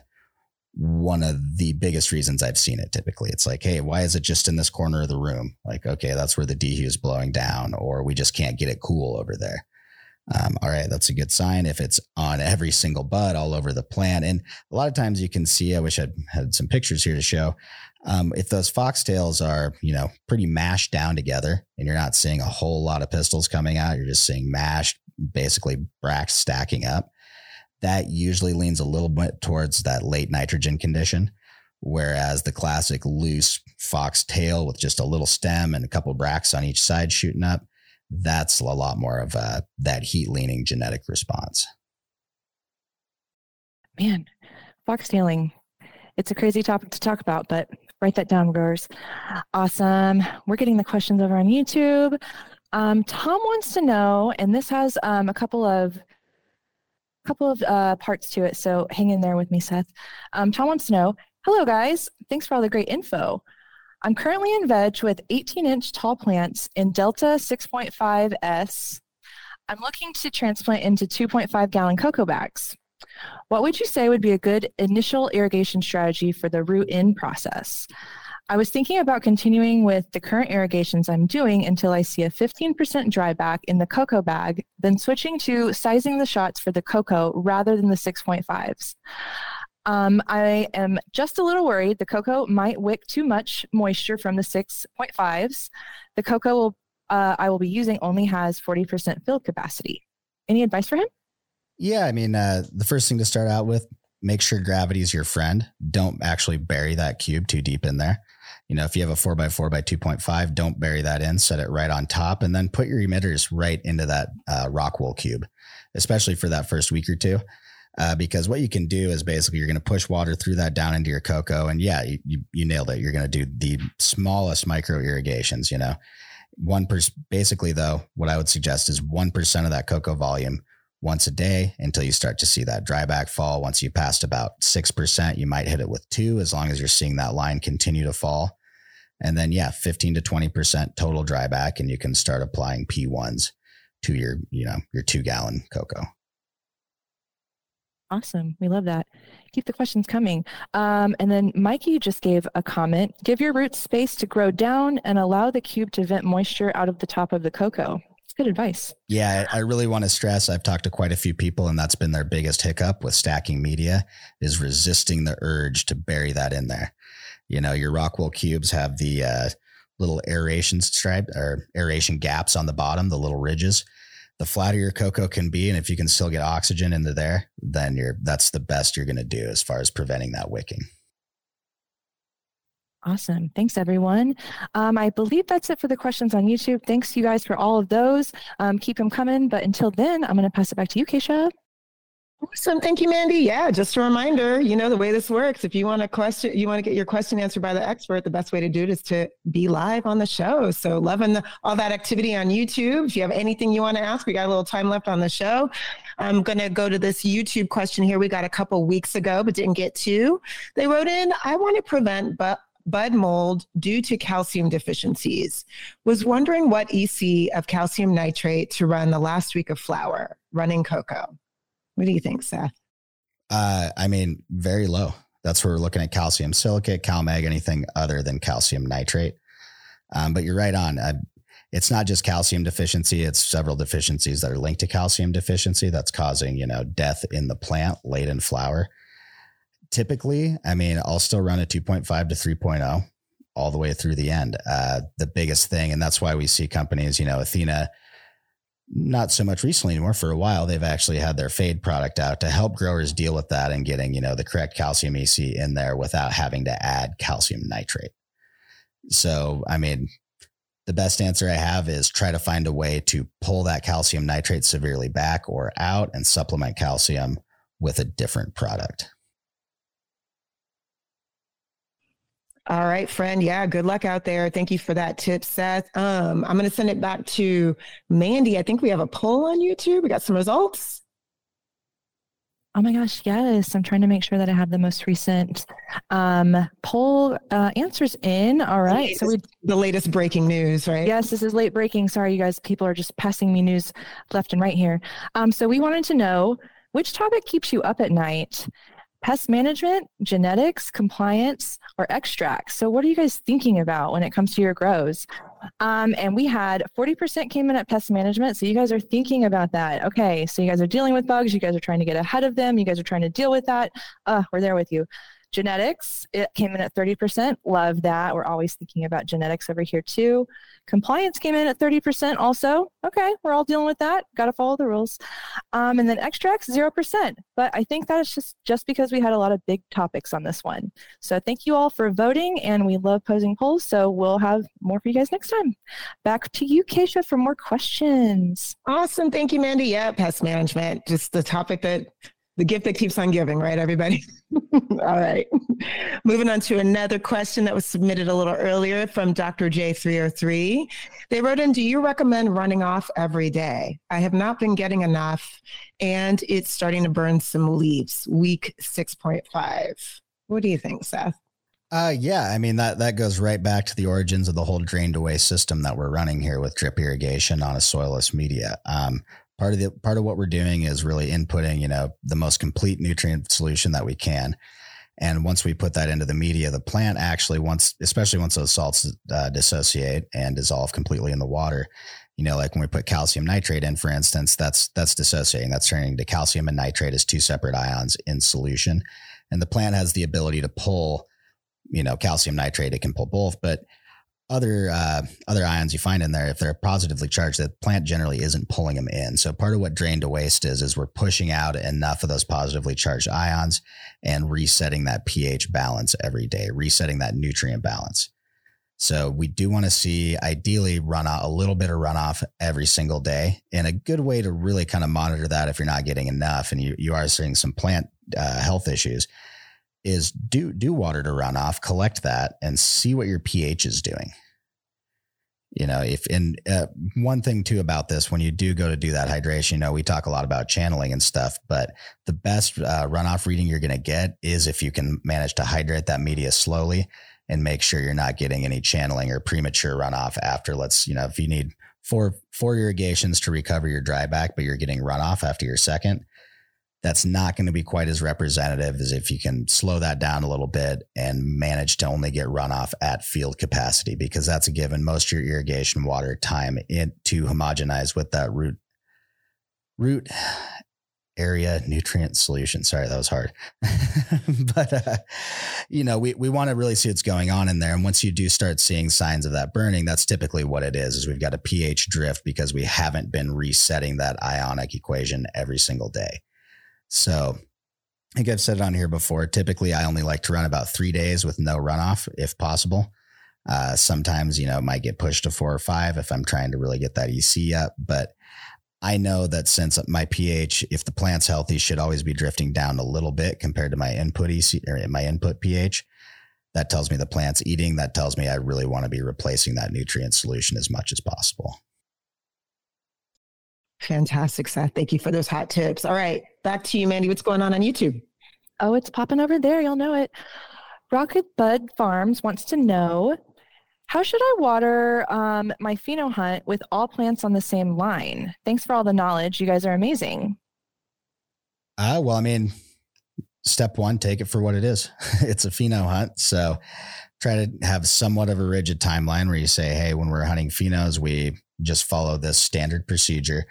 one of the biggest reasons I've seen it typically. It's like, hey, why is it just in this corner of the room? Like, okay, that's where the dehu is blowing down, or we just can't get it cool over there. Um, all right, that's a good sign. If it's on every single bud all over the plant, and a lot of times you can see, I wish I'd had some pictures here to show. Um, if those foxtails are, you know, pretty mashed down together and you're not seeing a whole lot of pistils coming out, you're just seeing mashed, basically bracts stacking up, that usually leans a little bit towards that late nitrogen condition. Whereas the classic loose foxtail with just a little stem and a couple bracts on each side shooting up, that's a lot more of a, that heat leaning genetic response. Man, foxtailing, it's a crazy topic to talk about, but write that down, growers. Awesome. We're getting the questions over on YouTube. Um, Tom wants to know, and this has um, a couple of couple of uh, parts to it, so hang in there with me, Seth. Um, Tom wants to know, hello guys, thanks for all the great info. I'm currently in veg with 18 inch tall plants in Delta 6.5S. I'm looking to transplant into 2.5 gallon coco bags. What would you say would be a good initial irrigation strategy for the root in process? I was thinking about continuing with the current irrigations I'm doing until I see a 15% dryback in the coco bag, then switching to sizing the shots for the coco rather than the 6.5s. Um, I am just a little worried the coco might wick too much moisture from the 6.5s. The coco will, uh, I will be using only has 40% fill capacity. Any advice for him? Yeah, I mean, uh, the first thing to start out with, make sure gravity is your friend. Don't actually bury that cube too deep in there. You know, if you have a four by four by 2.5, don't bury that in, set it right on top, and then put your emitters right into that uh, rock wool cube, especially for that first week or two. Uh, because what you can do is basically you're going to push water through that down into your coco. And yeah, you, you, you nailed it. You're going to do the smallest micro irrigations, you know, one per basically though, what I would suggest is 1% of that coco volume once a day until you start to see that dryback fall. Once you passed about 6%, you might hit it with two as long as you're seeing that line continue to fall. And then, yeah, 15 to 20% total dryback, and you can start applying P1s to your, you know, your two gallon coco. Awesome. We love that. Keep the questions coming. Um, and then Mikey just gave a comment give your roots space to grow down and allow the cube to vent moisture out of the top of the coco. Good advice. Yeah, I really want to stress I've talked to quite a few people, and that's been their biggest hiccup with stacking media is resisting the urge to bury that in there. You know, your rockwool cubes have the uh, little aeration stripe or aeration gaps on the bottom, the little ridges the flatter your coco can be, and if you can still get oxygen into there, then you're that's the best you're going to do as far as preventing that wicking. Awesome. Thanks, everyone. Um, I believe that's it for the questions on YouTube. Thanks, you guys, for all of those. Um, keep them coming. But until then, I'm going to pass it back to you, Keisha. Awesome. Thank you, Mandy. Yeah, just a reminder, you know, the way this works, if you want a question, you want to get your question answered by the expert, the best way to do it is to be live on the show. So loving the, all that activity on YouTube. If you have anything you want to ask, we got a little time left on the show. I'm going to go to this YouTube question here we got a couple weeks ago, but didn't get to. They wrote in, I want to prevent but bud mold due to calcium deficiencies. Was wondering what EC of calcium nitrate to run the last week of flower, running coco. What do you think, Seth? Uh, I mean, very low. That's where we're looking at calcium silicate, CalMag, anything other than calcium nitrate. Um, but you're right on. Uh, it's not just calcium deficiency; it's several deficiencies that are linked to calcium deficiency that's causing you know death in the plant late in flower. Typically, I mean, I'll still run a 2.5 to 3.0 all the way through the end. Uh, the biggest thing, and that's why we see companies, you know, Athena not so much recently anymore for a while they've actually had their fade product out to help growers deal with that and getting you know the correct calcium ec in there without having to add calcium nitrate so i mean the best answer i have is try to find a way to pull that calcium nitrate severely back or out and supplement calcium with a different product All right, friend. Yeah, good luck out there. Thank you for that tip, Seth. Um, I'm going to send it back to Mandy. I think we have a poll on YouTube. We got some results. Oh my gosh, yes. I'm trying to make sure that I have the most recent um, poll uh, answers in. All right. Latest, so we the latest breaking news, right? Yes, this is late breaking. Sorry, you guys. People are just passing me news left and right here. Um, so we wanted to know which topic keeps you up at night pest management, genetics, compliance, or extracts. So, what are you guys thinking about when it comes to your grows? Um, and we had 40% came in at pest management. So, you guys are thinking about that. Okay. So, you guys are dealing with bugs. You guys are trying to get ahead of them. You guys are trying to deal with that. Uh, we're there with you. Genetics, it came in at 30%. Love that. We're always thinking about genetics over here too. Compliance came in at 30% also. Okay, we're all dealing with that. Got to follow the rules. Um, and then extracts, 0%. But I think that is just, just because we had a lot of big topics on this one. So thank you all for voting, and we love posing polls. So we'll have more for you guys next time. Back to you, Keisha, for more questions. Awesome. Thank you, Mandy. Yeah, pest management, just the topic that the gift that keeps on giving, right, everybody? [LAUGHS] All right. Moving on to another question that was submitted a little earlier from Dr. J303. They wrote in Do you recommend running off every day? I have not been getting enough, and it's starting to burn some leaves, week 6.5. What do you think, Seth? Uh, yeah, I mean that that goes right back to the origins of the whole drained away system that we're running here with drip irrigation on a soilless media. Um, part of the part of what we're doing is really inputting you know the most complete nutrient solution that we can. And once we put that into the media the plant actually once especially once those salts uh, dissociate and dissolve completely in the water you know like when we put calcium nitrate in for instance that's that's dissociating. That's turning to calcium and nitrate as two separate ions in solution. And the plant has the ability to pull you know calcium nitrate it can pull both but other uh, other ions you find in there, if they're positively charged, the plant generally isn't pulling them in. So part of what drain to waste is is we're pushing out enough of those positively charged ions and resetting that pH balance every day, resetting that nutrient balance. So we do want to see ideally run out a little bit of runoff every single day. And a good way to really kind of monitor that if you're not getting enough and you, you are seeing some plant uh, health issues is do do water to run off, collect that, and see what your pH is doing. You know, if and uh, one thing too about this, when you do go to do that hydration, you know, we talk a lot about channeling and stuff, but the best uh, runoff reading you're going to get is if you can manage to hydrate that media slowly and make sure you're not getting any channeling or premature runoff after. Let's, you know, if you need four four irrigations to recover your dry back, but you're getting runoff after your second, that's not going to be quite as representative as if you can slow that down a little bit and manage to only get runoff at field capacity because that's a given. Most of your irrigation water time in, to homogenize with that root root area nutrient solution. Sorry, that was hard. [LAUGHS] but, uh, you know, we, we want to really see what's going on in there. And once you do start seeing signs of that burning, that's typically what it is, is we've got a pH drift because we haven't been resetting that ionic equation every single day. So I think I've said it on here before. Typically, I only like to run about three days with no runoff if possible. Uh, sometimes, you know, it might get pushed to four or five if I'm trying to really get that EC up. But I know that since my pH, if the plant's healthy, should always be drifting down a little bit compared to my input EC or my input pH. That tells me the plant's eating. That tells me I really want to be replacing that nutrient solution as much as possible. Fantastic, Seth. Thank you for those hot tips. All right, back to you, Mandy. What's going on on YouTube? Oh, it's popping over there. You'll know it. Rocket Bud Farms wants to know how should I water um, my pheno hunt with all plants on the same line? Thanks for all the knowledge. You guys are amazing. Uh, well, I mean, step one, take it for what it is. [LAUGHS] it's a pheno hunt. So try to have somewhat of a rigid timeline where you say, hey, when we're hunting phenos, we just follow this standard procedure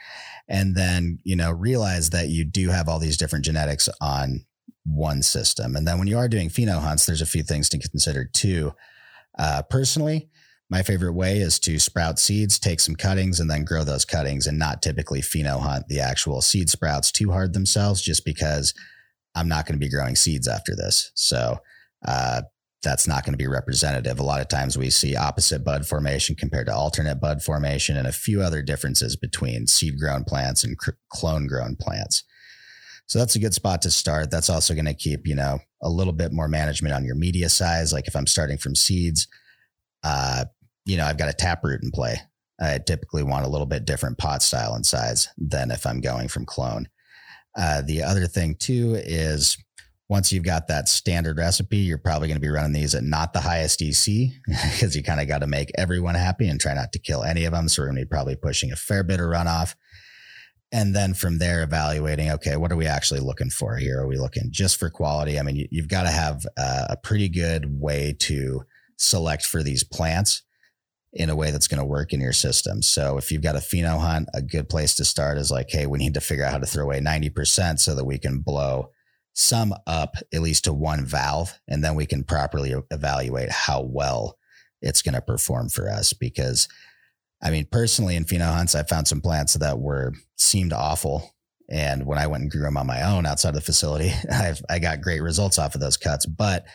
and then you know realize that you do have all these different genetics on one system. And then when you are doing pheno hunts there's a few things to consider too. Uh, personally my favorite way is to sprout seeds take some cuttings and then grow those cuttings and not typically pheno hunt the actual seed sprouts too hard themselves just because i'm not going to be growing seeds after this. So uh, that's not going to be representative. A lot of times we see opposite bud formation compared to alternate bud formation and a few other differences between seed grown plants and clone grown plants. So that's a good spot to start. That's also going to keep, you know, a little bit more management on your media size. Like if I'm starting from seeds, uh, you know, I've got a taproot in play. I typically want a little bit different pot style and size than if I'm going from clone. Uh, the other thing too is once you've got that standard recipe, you're probably going to be running these at not the highest EC because [LAUGHS] you kind of got to make everyone happy and try not to kill any of them. So we're going to be probably pushing a fair bit of runoff. And then from there, evaluating, okay, what are we actually looking for here? Are we looking just for quality? I mean, you, have got to have a, pretty good way to select for these plants in a way that's going to work in your system. So if you've got a pheno hunt, a good place to start is like, hey, we need to figure out how to throw away 90% so that we can blow sum up at least to one valve, and then we can properly evaluate how well it's going to perform for us. Because, I mean, personally in pheno hunts, I found some plants that were seemed awful. And when I went and grew them on my own outside of the facility, [LAUGHS] I've, I got great results off of those cuts. But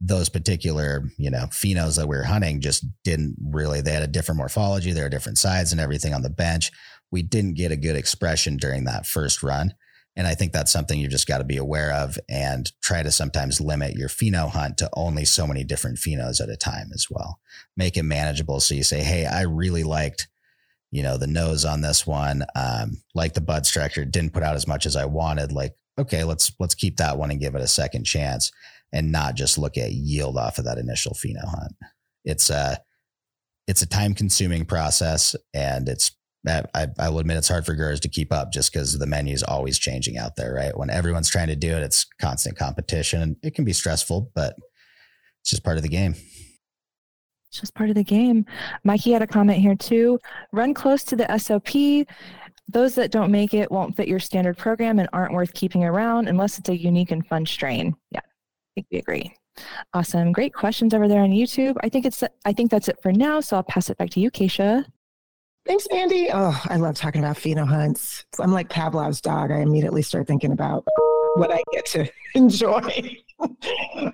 those particular, you know, phenos that we were hunting just didn't really, they had a different morphology, they are different sides and everything on the bench. We didn't get a good expression during that first run. And I think that's something you've just got to be aware of and try to sometimes limit your pheno hunt to only so many different phenos at a time as well. Make it manageable. So you say, Hey, I really liked, you know, the nose on this one, um, like the bud structure didn't put out as much as I wanted. Like, okay, let's, let's keep that one and give it a second chance and not just look at yield off of that initial pheno hunt. It's a, it's a time consuming process and it's I, I will admit it's hard for growers to keep up just because the menu is always changing out there, right? When everyone's trying to do it, it's constant competition and it can be stressful, but it's just part of the game. It's just part of the game. Mikey had a comment here too. Run close to the SOP. Those that don't make it won't fit your standard program and aren't worth keeping around unless it's a unique and fun strain. Yeah, I think we agree. Awesome. Great questions over there on YouTube. I think it's I think that's it for now. So I'll pass it back to you, Keisha. Thanks, Mandy. Oh, I love talking about pheno hunts. I'm like Pavlov's dog. I immediately start thinking about what I get to [LAUGHS] enjoy.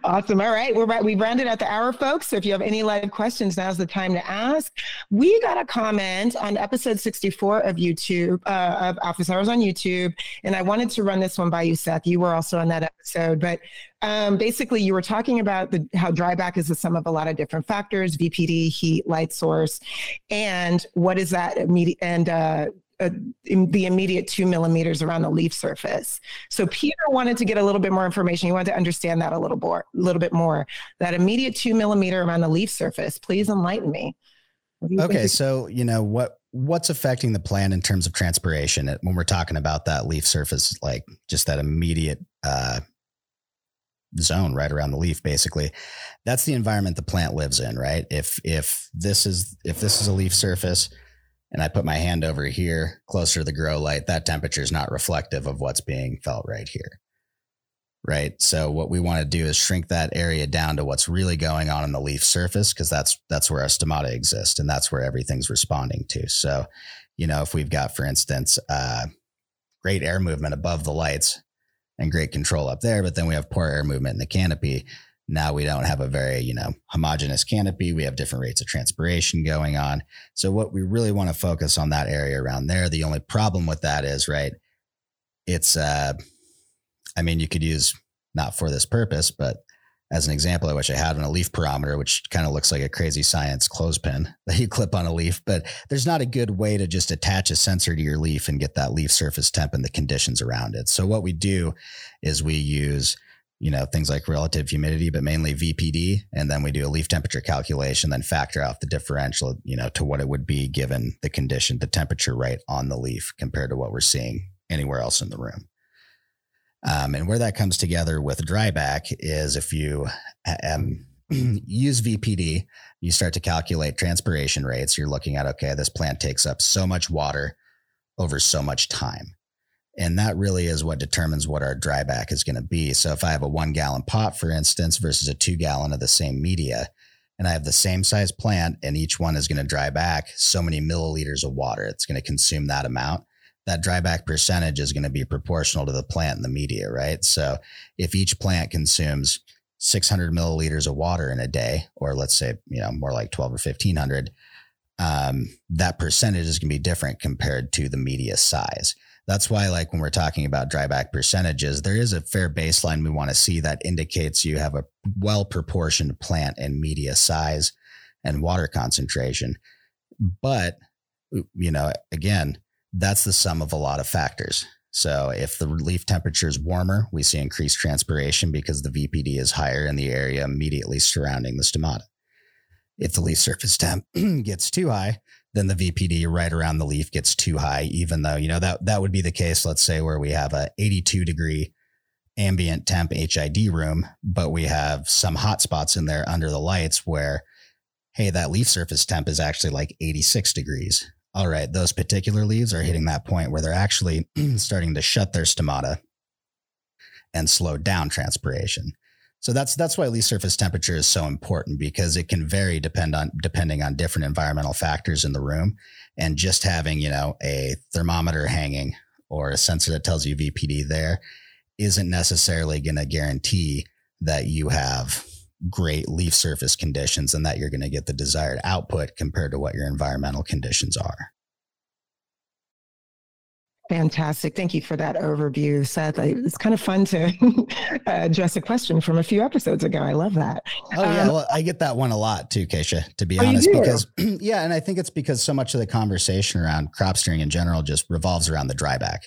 awesome. All right. We're right. We've rounded out the hour, folks. So if you have any live questions, now's the time to ask. We got a comment on episode 64 of YouTube, uh, of Office Hours on YouTube. And I wanted to run this one by you, Seth. You were also on that episode. But um, basically, you were talking about the, how dryback is the sum of a lot of different factors VPD, heat, light source. And what is that immediate? And uh, uh, the immediate two millimeters around the leaf surface. So Peter wanted to get a little bit more information. He wanted to understand that a little more, a little bit more. That immediate two millimeter around the leaf surface. Please enlighten me. Okay, so you know what what's affecting the plant in terms of transpiration when we're talking about that leaf surface, like just that immediate uh, zone right around the leaf basically that's the environment the plant lives in right if if this is if this is a leaf surface and I put my hand over here closer to the grow light, that temperature is not reflective of what's being felt right here. Right. So what we want to do is shrink that area down to what's really going on in the leaf surface, because that's that's where our stomata exist and that's where everything's responding to. So, you know, if we've got, for instance, uh, great air movement above the lights and great control up there, but then we have poor air movement in the canopy, now we don't have a very, you know, homogeneous canopy. We have different rates of transpiration going on. So what we really want to focus on that area around there. The only problem with that is, right, it's uh I mean, you could use not for this purpose, but as an example, I wish I had on a leaf porometer, which kind of looks like a crazy science clothespin [LAUGHS] that you clip on a leaf. But there's not a good way to just attach a sensor to your leaf and get that leaf surface temp and the conditions around it. So what we do is we use you know, things like relative humidity, but mainly VPD. And then we do a leaf temperature calculation, then factor out the differential, you know, to what it would be given the condition, the temperature right on the leaf compared to what we're seeing anywhere else in the room. Um, and where that comes together with dryback is if you um, [CLEARS THROAT] use VPD, you start to calculate transpiration rates. You're looking at, okay, this plant takes up so much water over so much time. And that really is what determines what our dryback is going to be. So if I have a one gallon pot, for instance, versus a two gallon of the same media, and I have the same size plant and each one is going to dry back so many milliliters of water, it's going to consume that amount. That dryback percentage is going to be proportional to the plant and the media, right? So if each plant consumes 600 milliliters of water in a day, or let's say, you know, more like 12 or 1500, um, that percentage is going to be different compared to the media size that's why like when we're talking about dryback percentages there is a fair baseline we want to see that indicates you have a well proportioned plant and media size and water concentration. But you know again that's the sum of a lot of factors. So if the leaf temperature is warmer we see increased transpiration because the vpd is higher in the area immediately surrounding the stomata. If the leaf surface temp [CLEARS THROAT] gets too high then the VPD right around the leaf gets too high, even though, you know, that, that would be the case, let's say, where we have a 82 degree ambient temp HID room, but we have some hot spots in there under the lights where, hey, that leaf surface temp is actually like 86 degrees. All right, those particular leaves are hitting that point where they're actually [CLEARS THROAT] starting to shut their stomata and slow down transpiration. So that's that's why leaf surface temperature is so important because it can vary depend on depending on different environmental factors in the room. And just having, you know, a thermometer hanging or a sensor that tells you VPD there isn't necessarily going to guarantee that you have great leaf surface conditions and that you're going to get the desired output compared to what your environmental conditions are. Fantastic. Thank you for that overview, Seth. It's kind of fun to [LAUGHS] address a question from a few episodes ago. I love that. Oh, yeah. Um, well, I get that one a lot too, Keisha, to be oh, honest, because, [CLEARS THROAT] yeah. And I think it's because so much of the conversation around crop steering in general just revolves around the dryback.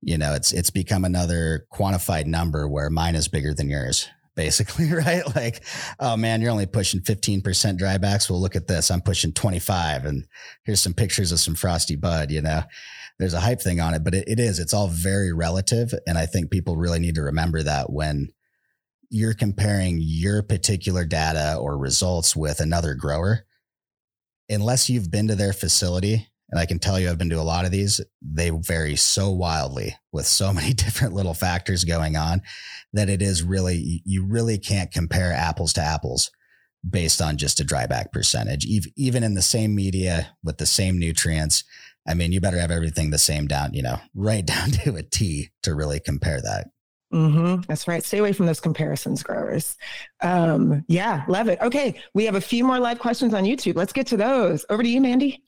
You know, it's it's become another quantified number where mine is bigger than yours [LAUGHS] basically, [LAUGHS] right? Like, oh man, you're only pushing 15% drybacks. Well, look at this. I'm pushing 25 and here's some pictures of some frosty bud, you know there's a hype thing on it, but it, it is. It's all very relative. And I think people really need to remember that when you're comparing your particular data or results with another grower, unless you've been to their facility And I can tell you, I've been to a lot of these. They vary so wildly with so [LAUGHS] many different little factors going on that it is really, you really can't compare apples to apples based on just a dryback percentage. Even in the same media with the same nutrients, I mean, you better have everything the same down, you know, [LAUGHS] right down to a T to really compare that. Mm-hmm. That's right. Stay away from those comparisons, growers. Um, yeah, love it. Okay, we have a few more live questions on YouTube. Let's get to those. Over to you, Mandy.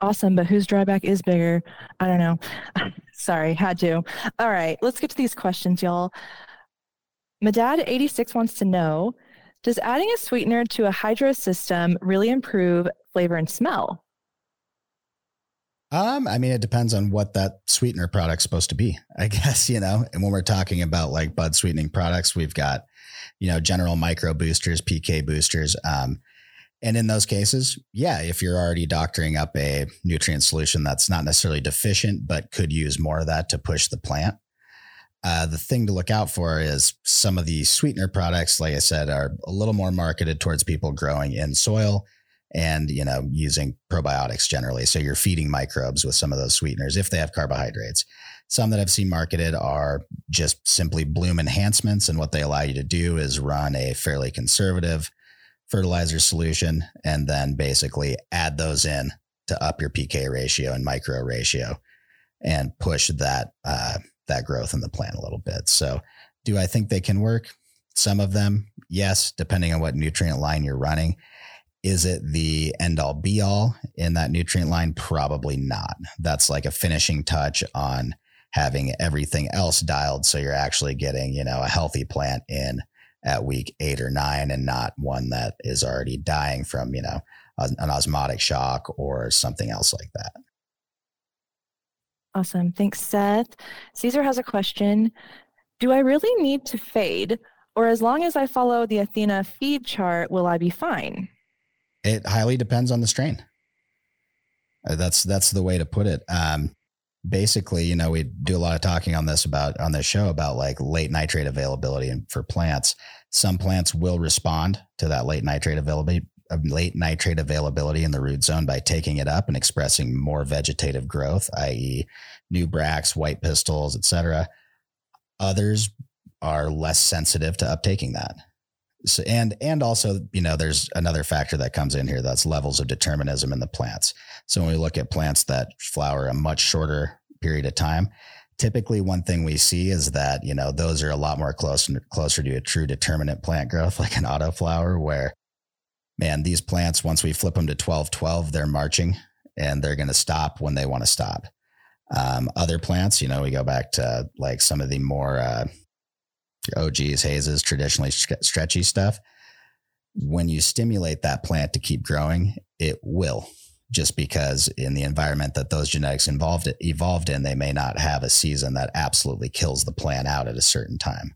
Awesome, but whose dryback is bigger? I don't know. [LAUGHS] Sorry, had to. All right, let's get to these questions, y'all. Madad86 wants to know Does adding a sweetener to a hydro system really improve flavor and smell? Um, I mean, it depends on what that sweetener product's supposed to be, [LAUGHS] I guess, you know. And when we're talking about like bud sweetening products, we've got, you know, general micro boosters, PK boosters. Um, and in those cases, yeah, if you're already doctoring up a nutrient solution that's not necessarily deficient, but could use more of that to push the plant. Uh, the thing to look out for is some of the sweetener products, like I said, are a little more marketed towards people growing in soil and you know using probiotics generally. So you're feeding microbes with some of those sweeteners if they have carbohydrates. Some that i've seen marketed are just simply bloom enhancements and what they allow you to do is run a fairly conservative fertilizer solution and then basically add those in to up your pk ratio and micro ratio and push that uh, that growth in the plant a little bit. So do i think they can work? Some of them yes depending on what nutrient line you're running is it the end all be all in that nutrient line? Probably not. That's like a finishing touch on having everything else dialed. So you're actually getting, you know, a healthy plant in at week eight or nine and not one that is already dying from, you know, an osmotic shock or something else like that. Awesome. Thanks, Seth. Caesar has a question. Do I really need to fade? Or as long as I follow the Athena feed chart, will I be fine? It highly depends on the strain. Uh, that's that's the way to put it. Um, basically, you know, we do a lot of talking on this about on this show about like late nitrate availability and for plants. Some plants will respond to that late nitrate availability late nitrate availability in the root zone by taking it up and expressing more vegetative growth, i.e., new bracts, white pistils, etc. Others are less sensitive to uptaking that. So, and and also, you know, there's another factor that comes in here that's levels of determinism in the plants. So when we look at plants that flower a much shorter period of time, typically one thing we see is that you know those are a lot more close closer to a true determinate plant growth, [LAUGHS] like an autoflower, where man, these plants once we flip them to 12 12, they're marching and they're going to stop when they want to stop. Um, other plants, you know, we go back to like some of the more uh, OGs, hazes, traditionally stretchy stuff. When you stimulate that plant to keep growing, it will. Just because in the environment that those genetics involved evolved in, they may not have a season that absolutely kills the plant out at a certain time.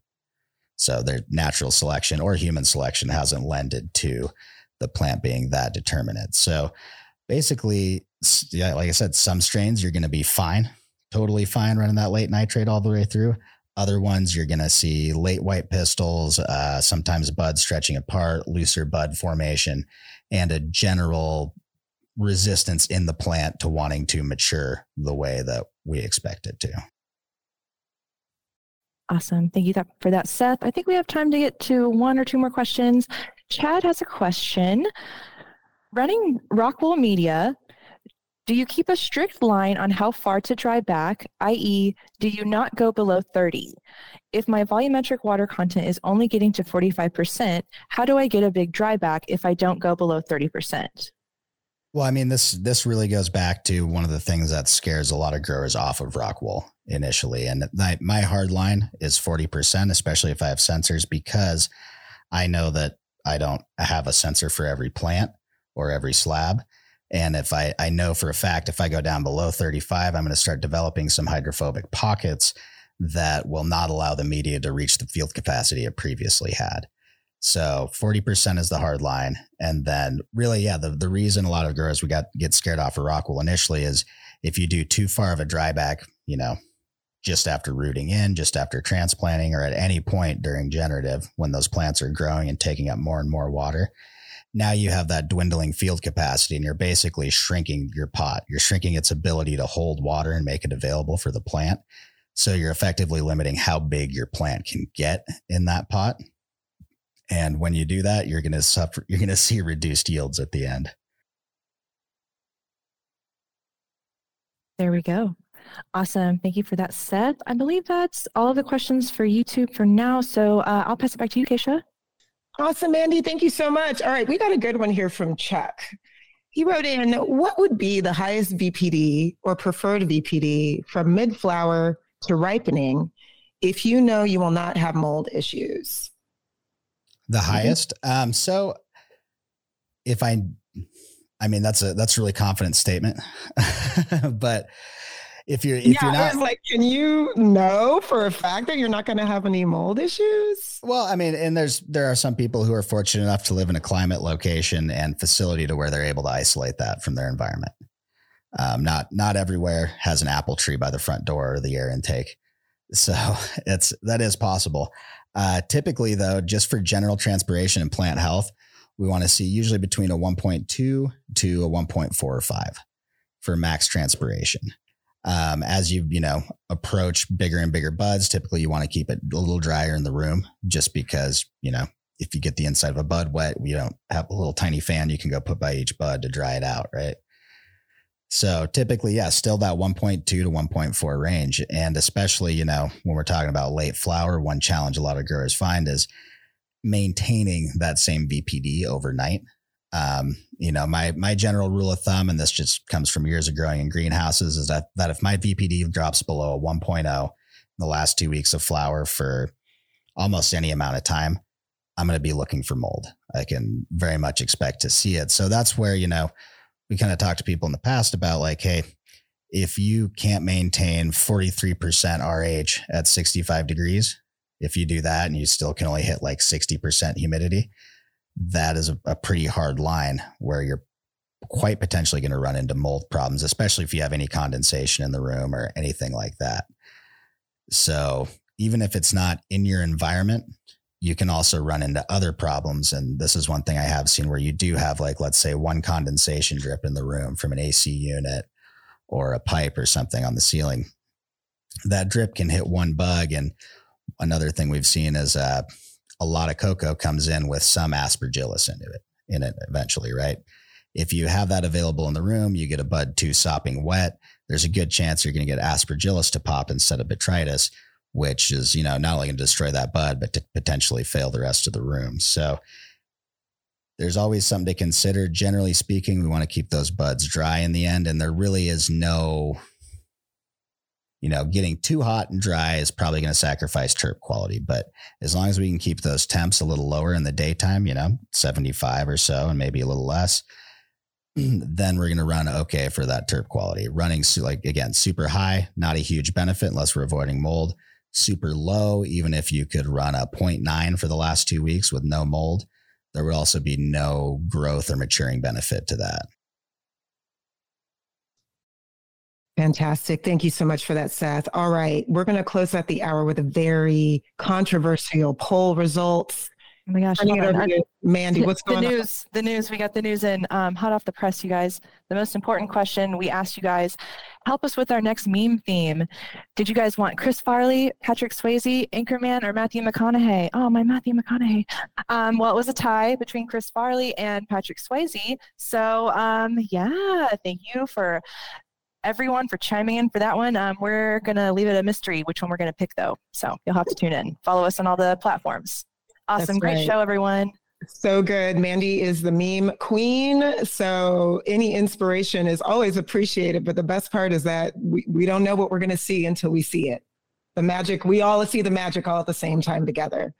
So their natural selection or human selection hasn't lended to the plant being that determinate. So basically, yeah, like I said, some strains you're going to be fine, totally fine running that late nitrate all the way through. Other ones, you're going to see late white pistils, uh, sometimes buds stretching apart, looser bud formation, and a general resistance in the plant to wanting to mature the way that we expect it to. Awesome. Thank you for that, Seth. I think we have time to get to one or two more questions. Chad has a question. Running Rockwool Media do you keep a strict line on how far to dry back, i.e., do you not go below 30? If my volumetric water content is only getting to 45%, how do I get a big dry back if I don't go below 30%? Well, I mean, this this really goes back to one of the things that scares a lot of growers off of rock wool initially. And my, my hard line is 40%, especially if I have sensors, because I know that I don't have a sensor for every plant or every slab. And if I, I know for a fact, if I go down below 35, I'm going to start developing some hydrophobic pockets that will not allow the media to reach the field capacity it previously had. So 40% is the hard line. And then really, yeah, the, the reason a lot of growers we got get scared off of rockwool initially is if you do too far of a dryback, you know, just after rooting in, just after transplanting, or at any point during generative when those plants are growing and taking up more and more water, now you have that dwindling field capacity and you're basically shrinking your pot. You're shrinking its ability to hold water and make it available for the plant. So you're effectively limiting how big your plant can get in that pot. And when you do that, you're going to suffer, you're going to see reduced yields at the end. There we go. Awesome. Thank you for that, Seth. I believe that's all of the questions for YouTube for now. So uh, I'll pass it back to you, Keisha. Awesome, Mandy. Thank you so much. All right, we got a good one here from Chuck. He wrote in, what would be the highest VPD or preferred VPD from mid flower to ripening if you know you will not have mold issues? The highest? Um, so if I, I mean, that's a, that's a really confident statement, [LAUGHS] but if you're if yeah, you're not like can you know for a fact that you're not going to have any mold issues? Well i mean and there's there are some people who are fortunate enough to live in a climate location and facility to where they're able to isolate that from their environment. Um, not not everywhere has an apple tree by the front door or the air intake. So [LAUGHS] it's that is possible. Uh, typically though just for general transpiration and plant health we want to see usually between a 1.2 to a 1.4 or 5 for max transpiration um, as you you know approach bigger and bigger buds typically you want to keep it a little drier in the room just because you know if you get the inside of a bud wet you don't have a little tiny fan you can go put by each bud to dry it out right? So typically yeah still that 1.2 to 1.4 range. And especially you know when we're talking about late flower one challenge a lot of growers find is maintaining that same vpd overnight um, you know, my my general rule of thumb, and this just comes from years of growing in greenhouses, is that that if my VPD drops below a 1.0 in the last two weeks of flower for almost any amount of time, I'm going to be looking for mold. I can very much expect to see it. So that's where, you know, we kind of talked to people in the past about like, hey, if you can't maintain 43% RH at 65 degrees, if you do that and you still can only hit like 60% humidity, that is a, a pretty hard line where you're quite potentially going to run into mold problems, especially if you have any condensation in the room or anything like that. So even if it's not in your environment, you can also run into other problems. And this is one thing I have seen where you do have, like, let's say one condensation drip in the room from an AC unit or a pipe or something on the ceiling. That drip can hit one bug. And another thing we've seen is uh, a lot of coco comes in with some aspergillus into it in it eventually, right? If you have that available in the room, you get a bud two sopping wet. There's a good chance you're going to get aspergillus to pop instead of botrytis, which is you know not only going to destroy that bud but to potentially fail the rest of the room. So there's always something to consider. Generally speaking, we want to keep those buds dry in the end, and there really is no you know, getting too hot and dry is probably going to sacrifice terp quality. But as long as we can keep those temps a little lower in the daytime, you know, 75 or so, and maybe a little less, [CLEARS THROAT] then we're going to run okay for that terp quality. Running like again, super high, not a huge benefit unless we're avoiding mold. Super low, even if you could run a 0.9 for the last two weeks with no mold, there would also be no growth or maturing benefit to that. Fantastic. Thank you so much for that, Seth. All right. We're going to close out the hour with a very controversial poll results. Oh my gosh. I, Mandy, what's the going news, on? The news. We got the news in um, hot off the press, you guys. The most important question we asked you guys help us with our next meme theme. Did you guys want Chris Farley, Patrick Swayze, Anchorman, or Matthew McConaughey? Oh, my Matthew McConaughey. Um, well, it was a tie between Chris Farley and Patrick Swayze. So, um, yeah, thank you for everyone for chiming in for that one. Um, we're going to leave it a mystery which one we're going to pick, though. So you'll have to tune in. Follow us on all the platforms. Awesome. That's Great show, everyone. So good. Mandy is the meme queen. So any inspiration is always appreciated. But the best part is that we, we don't know what we're going to see until we see it. The magic, we all see the magic all at the same time together.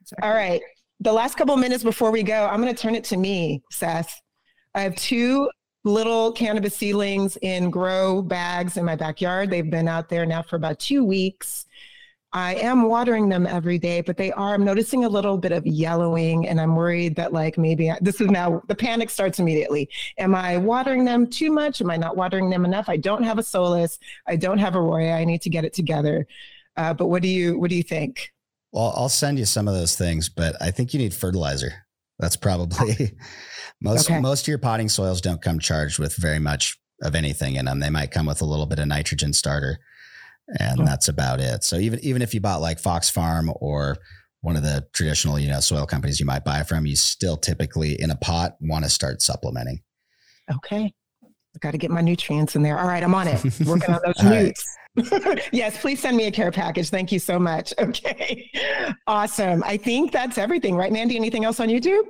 Exactly. All right. The last couple minutes before we go, I'm going to turn it to me, Seth. I have two little cannabis seedlings in grow bags in my backyard. They've been out there now for about two weeks. I am watering them every day, but they are, I'm noticing a little bit of yellowing and I'm worried that like maybe I, this is now the panic starts immediately. Am I watering them too much? Am I not watering them enough? I don't have a Solus. I don't have Aroya. I need to get it together. Uh, but what do you, what do you think? Well, I'll send you some of those things, but I think you need fertilizer. That's probably [LAUGHS] most Okay. most of your potting soils don't come charged with very much of anything in them. They might come with a little bit of nitrogen starter, and Oh. that's about it. So even even if you bought like Fox Farm or one of the traditional you know soil companies you might buy from, you still typically in a pot want to start supplementing. Okay. I got to get my nutrients in there. All right, I'm on it. [LAUGHS] Working on those right. [LAUGHS] yes, please send me a care package. Thank you so much. [LAUGHS] Okay. Awesome. I think that's everything, right, Mandy? Anything else on YouTube?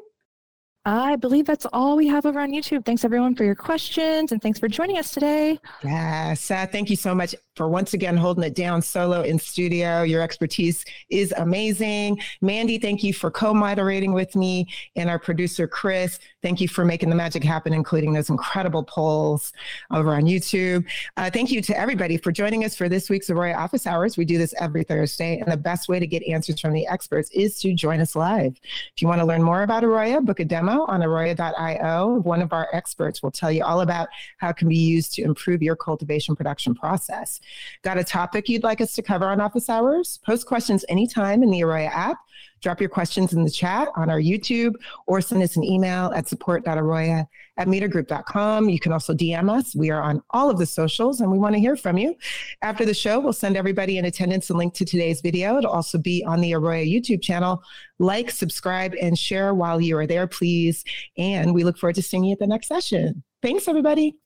I believe that's all we have over on YouTube. Thanks everyone for your questions and thanks for joining us today. Yes. Uh, thank you so much for once again holding it down solo in studio. Your expertise is amazing. Mandy, thank you for co moderating with me. And our producer, Chris, thank you for making the magic happen, including those incredible polls over on YouTube. Uh, thank you to everybody for joining us for this week's Aroya Office Hours. We do this every Thursday. And the best way to get answers from the experts is to join us live. If you want to learn more about Aroya, book a demo on Aroya.io. One of our experts will tell you all about how it can be used to improve your cultivation production process. Got a topic you'd like us to cover on office hours? Post questions anytime in the Aroya app. Drop your questions in the chat on our YouTube or send us an email at support.aroya at metergroup.com. You can also DM us. We are on all of the socials and we want to hear from you. After the show, we'll send everybody in attendance a link to today's video. It'll also be on the Aroya YouTube channel. Like, subscribe, and share while you are there, please. And we look forward to seeing you at the next session. Thanks, everybody.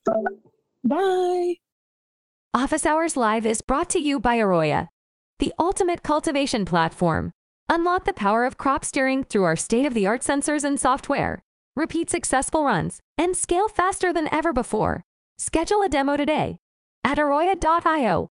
Bye. Office Hours Live is brought to you by Aroya, the ultimate cultivation platform. Unlock the power of crop steering through our state of the art sensors and software. Repeat successful runs and scale faster than ever before. Schedule a demo today at aroya.io